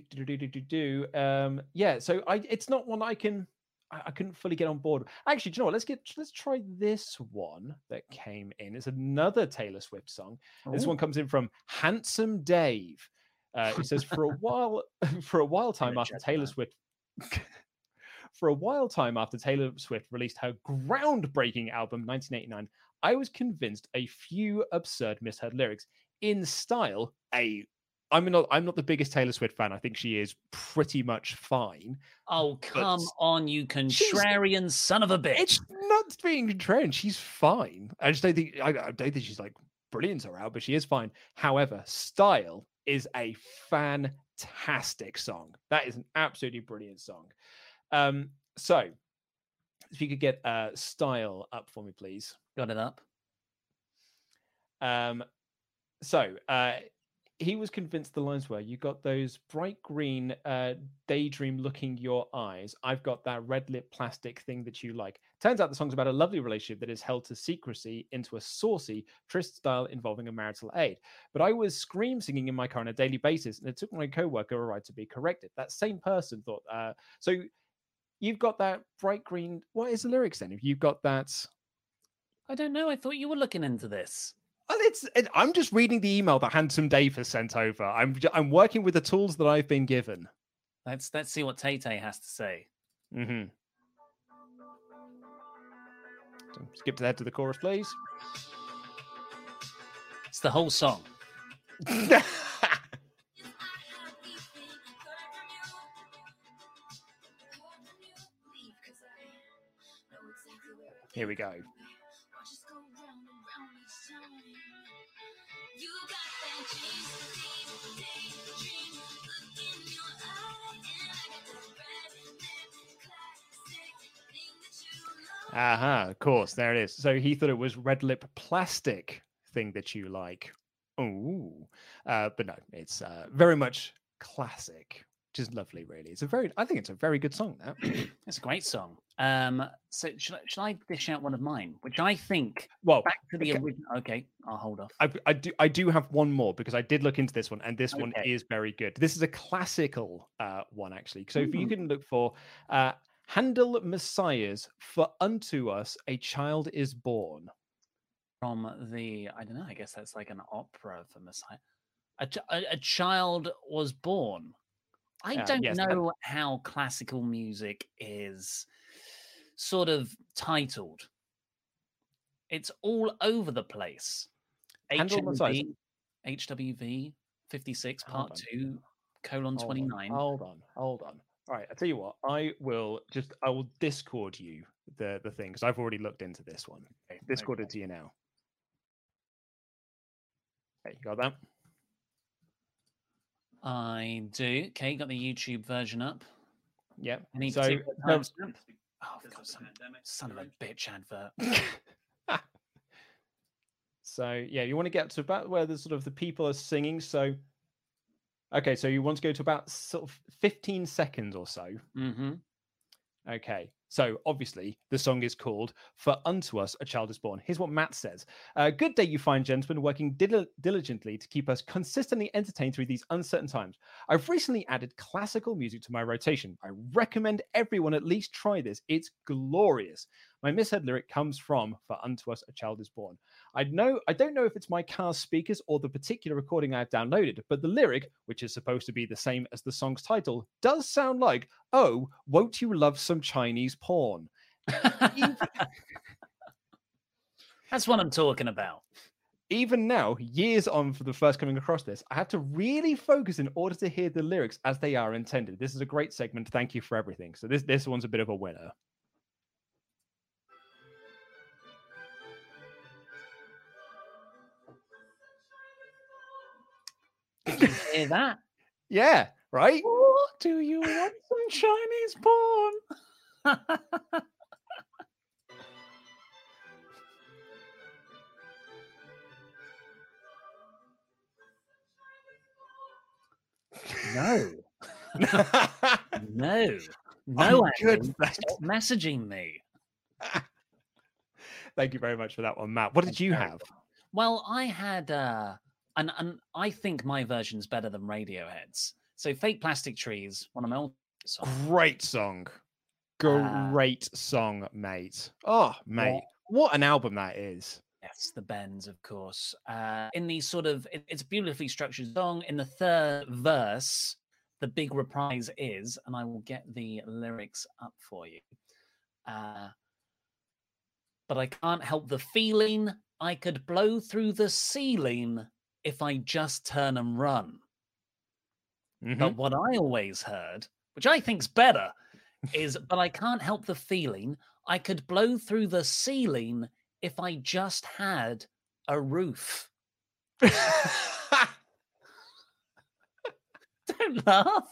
do, do, do, do, do, do. Um, yeah, so I it's not one I can. I, I couldn't fully get on board. Actually, do you know what? Let's get let's try this one that came in. It's another Taylor Swift song. This one comes in from Handsome Dave. Uh, it says for a while, for a while time after. Taylor Swift, for a while time after Taylor Swift released her groundbreaking album 1989, I was convinced a few absurd misheard lyrics in style. A I'm not I'm not the biggest Taylor Swift fan. I think she is pretty much fine. Oh, come on, you contrarian son of a bitch. It's not being contrarian. She's fine. I just don't think I, I don't think she's like brilliant or out, but she is fine. However, style is a fantastic song. That is an absolutely brilliant song. Um, so if you could get uh, style up for me, please. Got it up. Um, so uh, he was convinced the lines were. You got those bright green uh, daydream looking your eyes. I've got that red lip plastic thing that you like. Turns out the song's about a lovely relationship that is held to secrecy into a saucy tryst style involving a marital aid. But i was scream singing in my car on a daily basis and it took my co-worker a ride to be corrected. That same person thought uh, so you've got that bright green what is the lyrics then? If you've got that i don't know. I thought you were looking into this well, it's it, I'm just reading the email that Handsome Dave has sent over. I'm I'm working with the tools that I've been given. Let's let's see what Tay Tay has to say. Mm-hmm. So skip to the head to the chorus, please. It's the whole song. Here we go. Aha, uh-huh, of course, there it is. So he thought it was red lip plastic thing that you like. Oh, uh, but no, it's uh, very much classic, which is lovely. Really, it's a very. I think it's a very good song. That it's a great song. Um, so should, should I dish out one of mine, which I think? Well, back to the okay. original. Okay, I'll hold off. I, I, do. I do have one more because I did look into this one, and this okay. one is very good. This is a classical uh, one actually. So mm-hmm. if you can look for. Uh, Handel Messiah's For Unto Us a Child is Born. From the, I don't know, I guess that's like an opera for Messiah. A, a, a child was born. I uh, don't yes, know how classical music is sort of titled. It's all over the place. HWV, HWV 56, part 2, colon 29. hold on, hold on. All right, I tell you what, I will just I will Discord you the the thing because I've already looked into this one. Okay, Discord okay. it to you now. Okay, you got that? I do. Okay, got the YouTube version up. Yep. Any so, no, Oh, God, son, son of a bitch advert. so yeah, you want to get to about where the sort of the people are singing. So Okay, so you want to go to about sort of 15 seconds or so. Mm-hmm. Okay, so obviously the song is called For Unto Us a Child is Born. Here's what Matt says uh, Good day, you fine gentlemen, working dil- diligently to keep us consistently entertained through these uncertain times. I've recently added classical music to my rotation. I recommend everyone at least try this. It's glorious. My misheard lyric comes from For Unto Us a Child is Born. I know I don't know if it's my car's speakers or the particular recording I've downloaded, but the lyric, which is supposed to be the same as the song's title, does sound like, "Oh, won't you love some Chinese porn?" That's what I'm talking about. Even now, years on for the first coming across this, I had to really focus in order to hear the lyrics as they are intended. This is a great segment. Thank you for everything. So this this one's a bit of a winner. Hear that? yeah, right? Oh, do you want some Chinese porn? no. no. No, good. Stop messaging me. Thank you very much for that one, Matt. What did you have? Well, I had uh and and I think my version's better than Radiohead's. So Fake Plastic Trees, one of my old songs. Great song. Uh, Great uh, song, mate. Oh, mate. What, what an album that is. Yes, the bends, of course. Uh, in the sort of, it, it's a beautifully structured song. In the third verse, the big reprise is, and I will get the lyrics up for you. Uh, but I can't help the feeling I could blow through the ceiling if I just turn and run. Mm-hmm. But what I always heard, which I think's better, is but I can't help the feeling I could blow through the ceiling if I just had a roof. Don't laugh.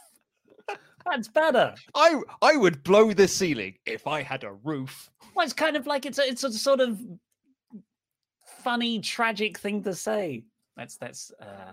That's better. I I would blow the ceiling if I had a roof. Well, it's kind of like it's a, it's a sort of funny, tragic thing to say. That's that's. Uh...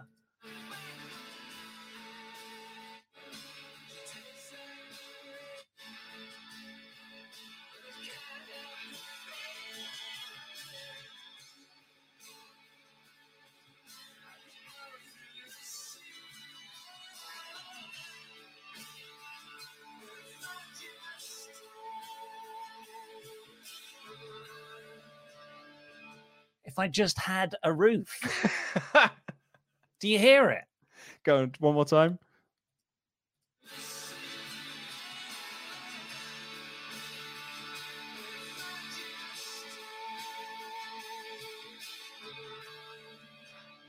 I just had a roof. Do you hear it? Go on, one more time.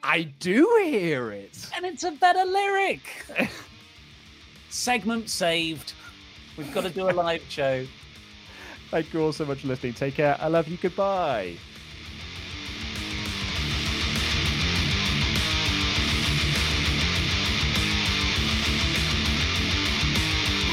I do hear it. And it's a better lyric. Segment saved. We've got to do a live show. Thank you all so much for listening. Take care. I love you. Goodbye.